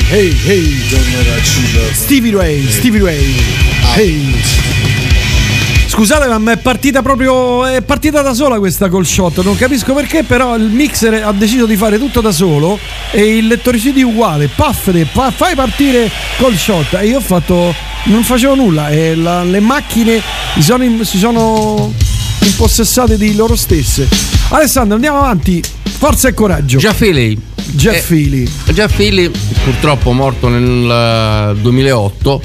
hey, hey, hey, hey. Stevie Ray, Stevie Ray. Hey. Scusate, ma è partita proprio. È partita da sola questa call shot. Non capisco perché, però il mixer ha deciso di fare tutto da solo. E il lettore CD uguale. Pa- fai partire call shot. E io ho fatto. Non facevo nulla. E la- le macchine si sono, in- si sono impossessate di loro stesse. Alessandro, andiamo avanti. Forza e coraggio. Jeff Healey. Jeff Eh, Healey. Jeff Healey, purtroppo morto nel eh, 2008,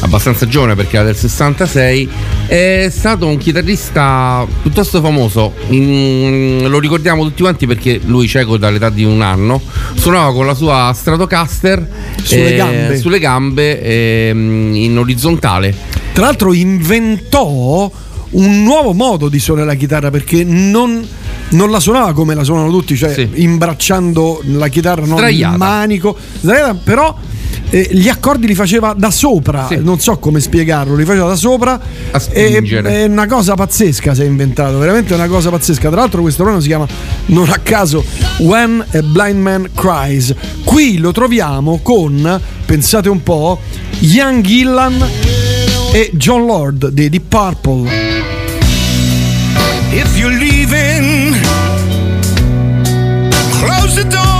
abbastanza giovane perché era del 66, è stato un chitarrista piuttosto famoso. Mm, lo ricordiamo tutti quanti perché lui cieco dall'età di un anno, suonava con la sua Stratocaster Sulle eh, gambe. sulle gambe ehm, in orizzontale. Tra l'altro inventò un nuovo modo di suonare la chitarra perché non, non la suonava come la suonano tutti, cioè imbracciando la chitarra non il manico, sdraiata, però eh, gli accordi li faceva da sopra, non so come spiegarlo, li faceva da sopra. e-. È una cosa pazzesca si è inventato, veramente una cosa pazzesca. Tra l'altro questo brano si chiama non a caso When a Blind Man Cries. Qui lo troviamo con, pensate un po', Ian Gillan e John Lord dei Deep Purple. If you're leaving, close the door.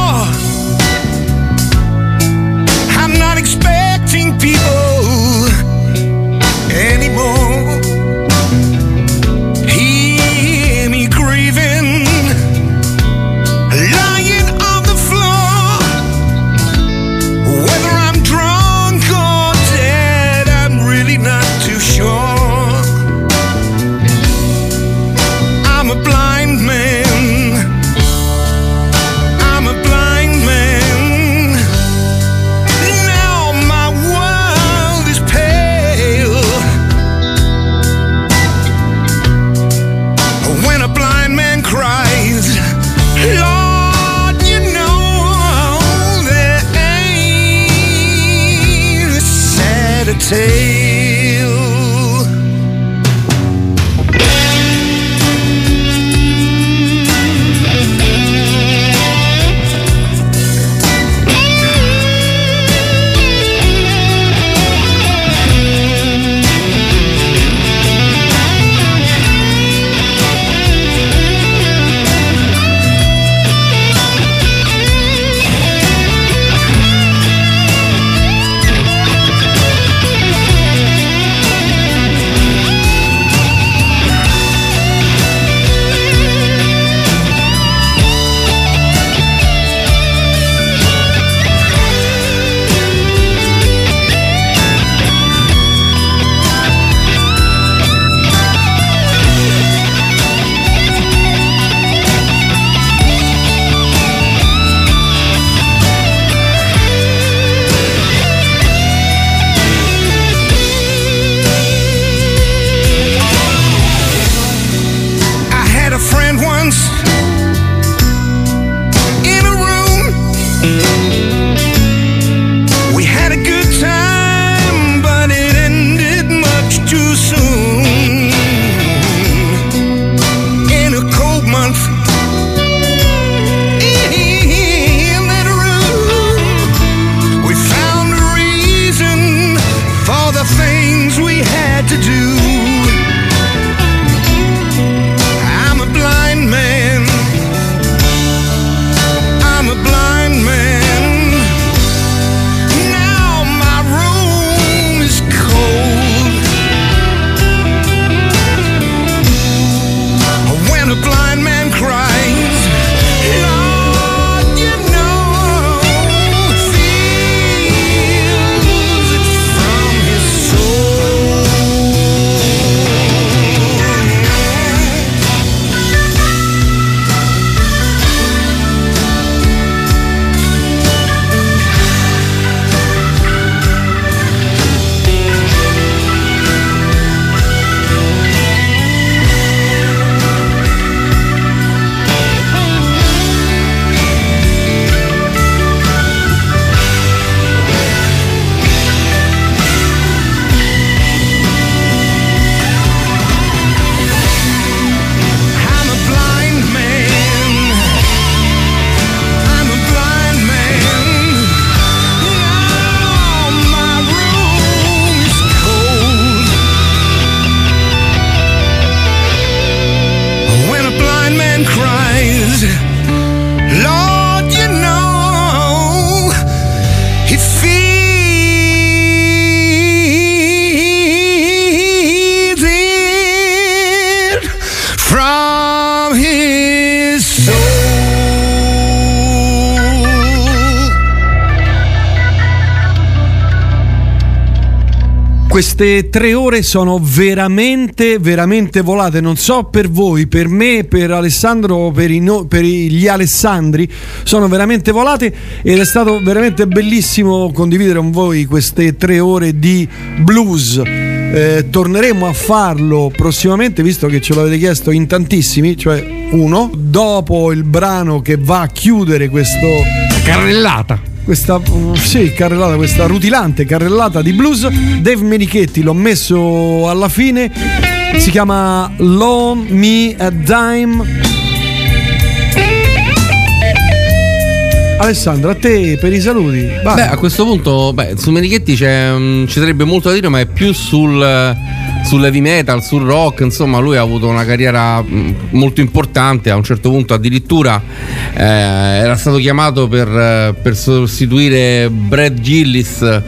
Queste tre ore sono veramente, veramente volate. Non so per voi, per me, per Alessandro, per, no- per gli Alessandri, sono veramente volate ed è stato veramente bellissimo condividere con voi queste tre ore di blues. Eh, torneremo a farlo prossimamente, visto che ce l'avete chiesto in tantissimi, cioè uno, dopo il brano che va a chiudere questo carrellata. Questa, sì, carrellata, questa rutilante carrellata di blues. Dave Menichetti l'ho messo alla fine. Si chiama Loan Me a Dime. Alessandro, a te per i saluti. Vai. Beh, a questo punto, beh, su Menichetti mm, ci sarebbe molto da dire, ma è più sul, sull'heavy metal, sul rock. Insomma, lui ha avuto una carriera molto importante. A un certo punto, addirittura, eh, era stato chiamato per, eh, per sostituire Brad Gillis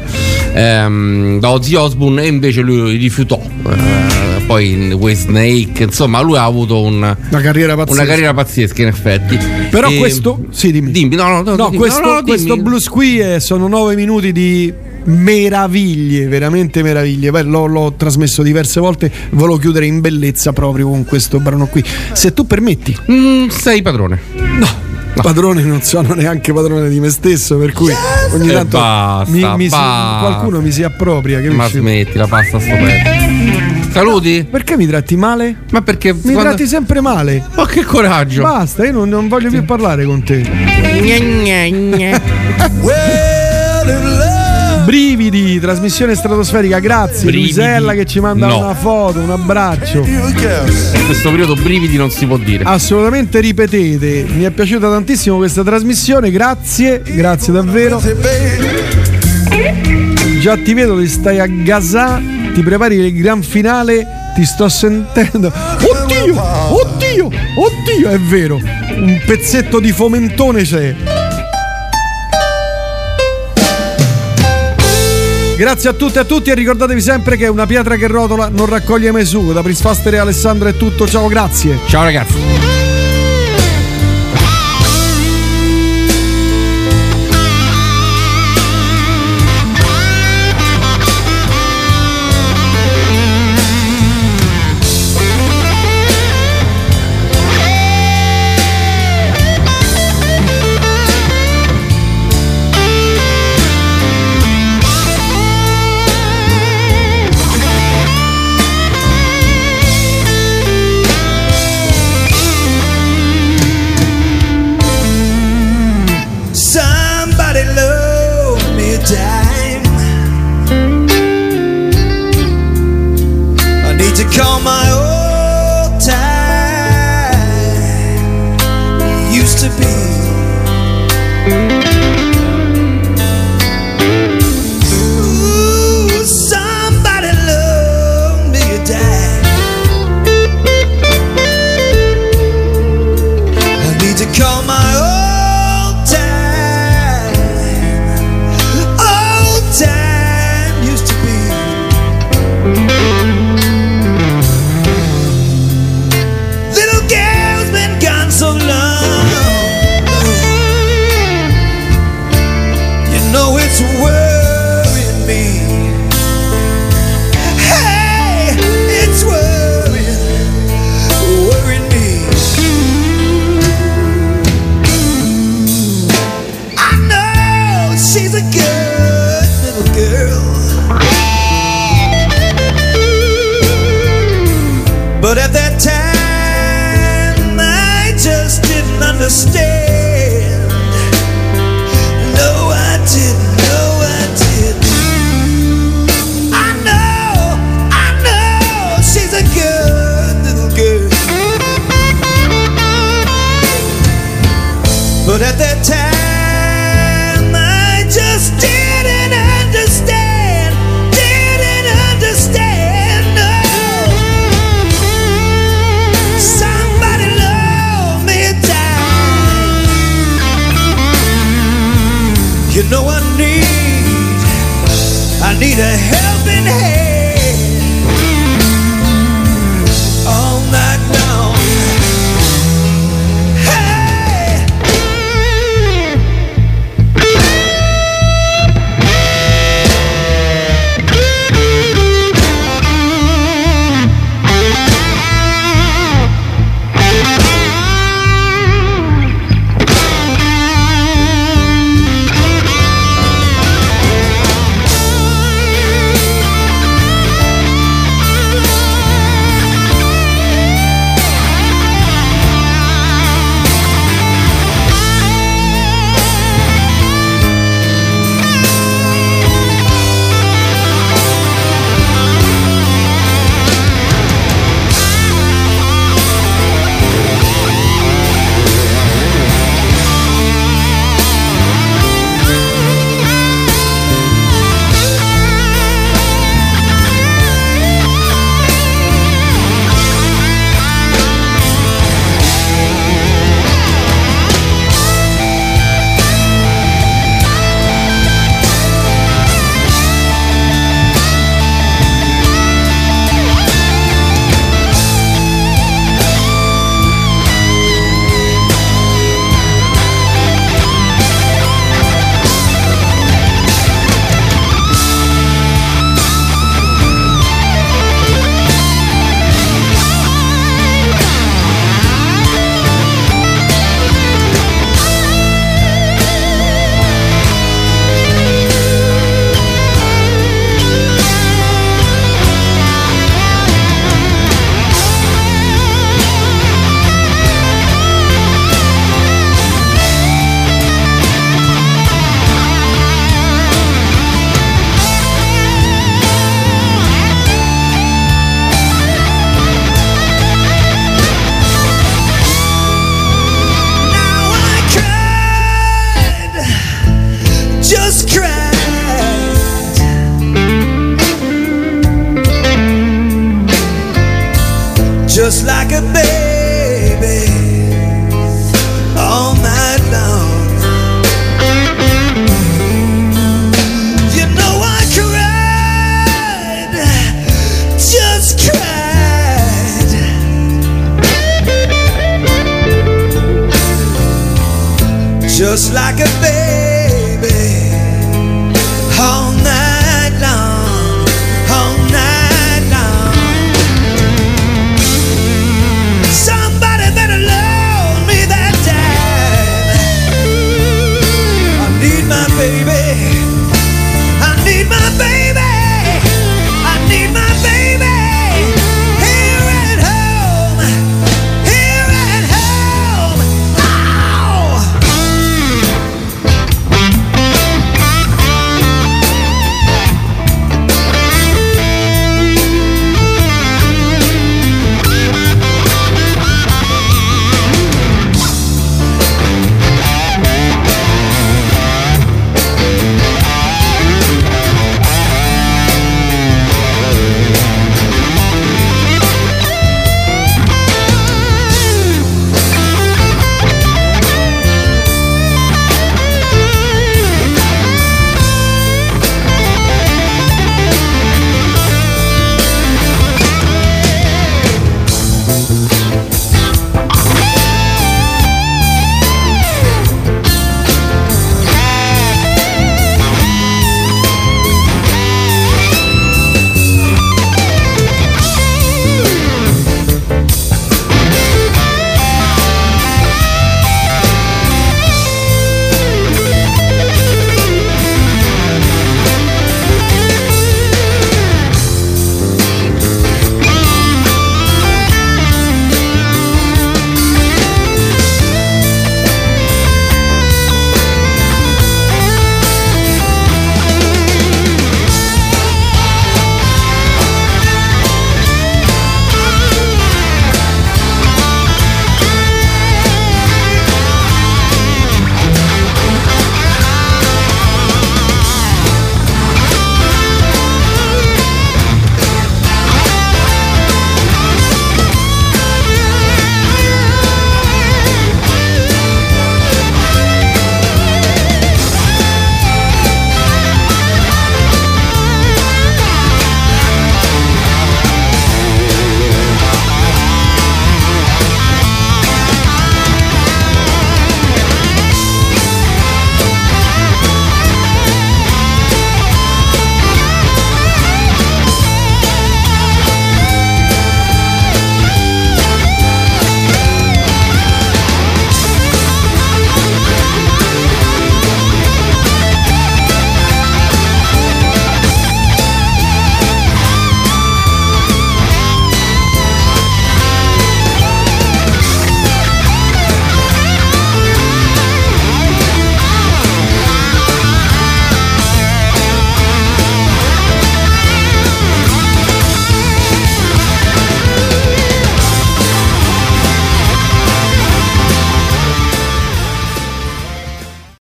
ehm, da Ozzy Osbourne, e invece lui rifiutò. Eh, poi in Way Snake, insomma, lui ha avuto un- Una carriera pazzesca. una carriera pazzesca, in effetti. Però E- questo. Sì, dimmi. Dimmi, no, no, no, No, dimmi, questo, no, no, questo blues qui è- sono nove minuti di meraviglie, veramente meraviglie. Beh, l'ho, l'ho trasmesso diverse volte, volevo chiudere in bellezza proprio con questo brano qui. Se tu permetti. Mm, sei padrone. No. Padrone non sono neanche padrone di me stesso, per cui ogni E tanto basta, mi- mi si- basta. qualcuno mi si appropria. Ma capisci? smetti, la pasta sto bene. Saluti? Perché mi tratti male? Ma perché Mi tratti sempre male. Ma che coraggio! Basta, io non, non voglio più parlare con te. Brividi, trasmissione stratosferica, grazie. Brividi. Luisella che ci manda No. una foto, un abbraccio. In questo periodo brividi non si può dire. Assolutamente ripetete, mi è piaciuta tantissimo questa trasmissione, grazie, grazie davvero. Già ti vedo, ti stai a gasà, ti prepari il gran finale, ti sto sentendo. Oddio, oddio, oddio, è vero, un pezzetto di fomentone c'è. Grazie a tutti e a tutti e ricordatevi sempre che una pietra che rotola non raccoglie mai sugo. Da Prince Faster e Alessandro è tutto, ciao, grazie. Ciao ragazzi.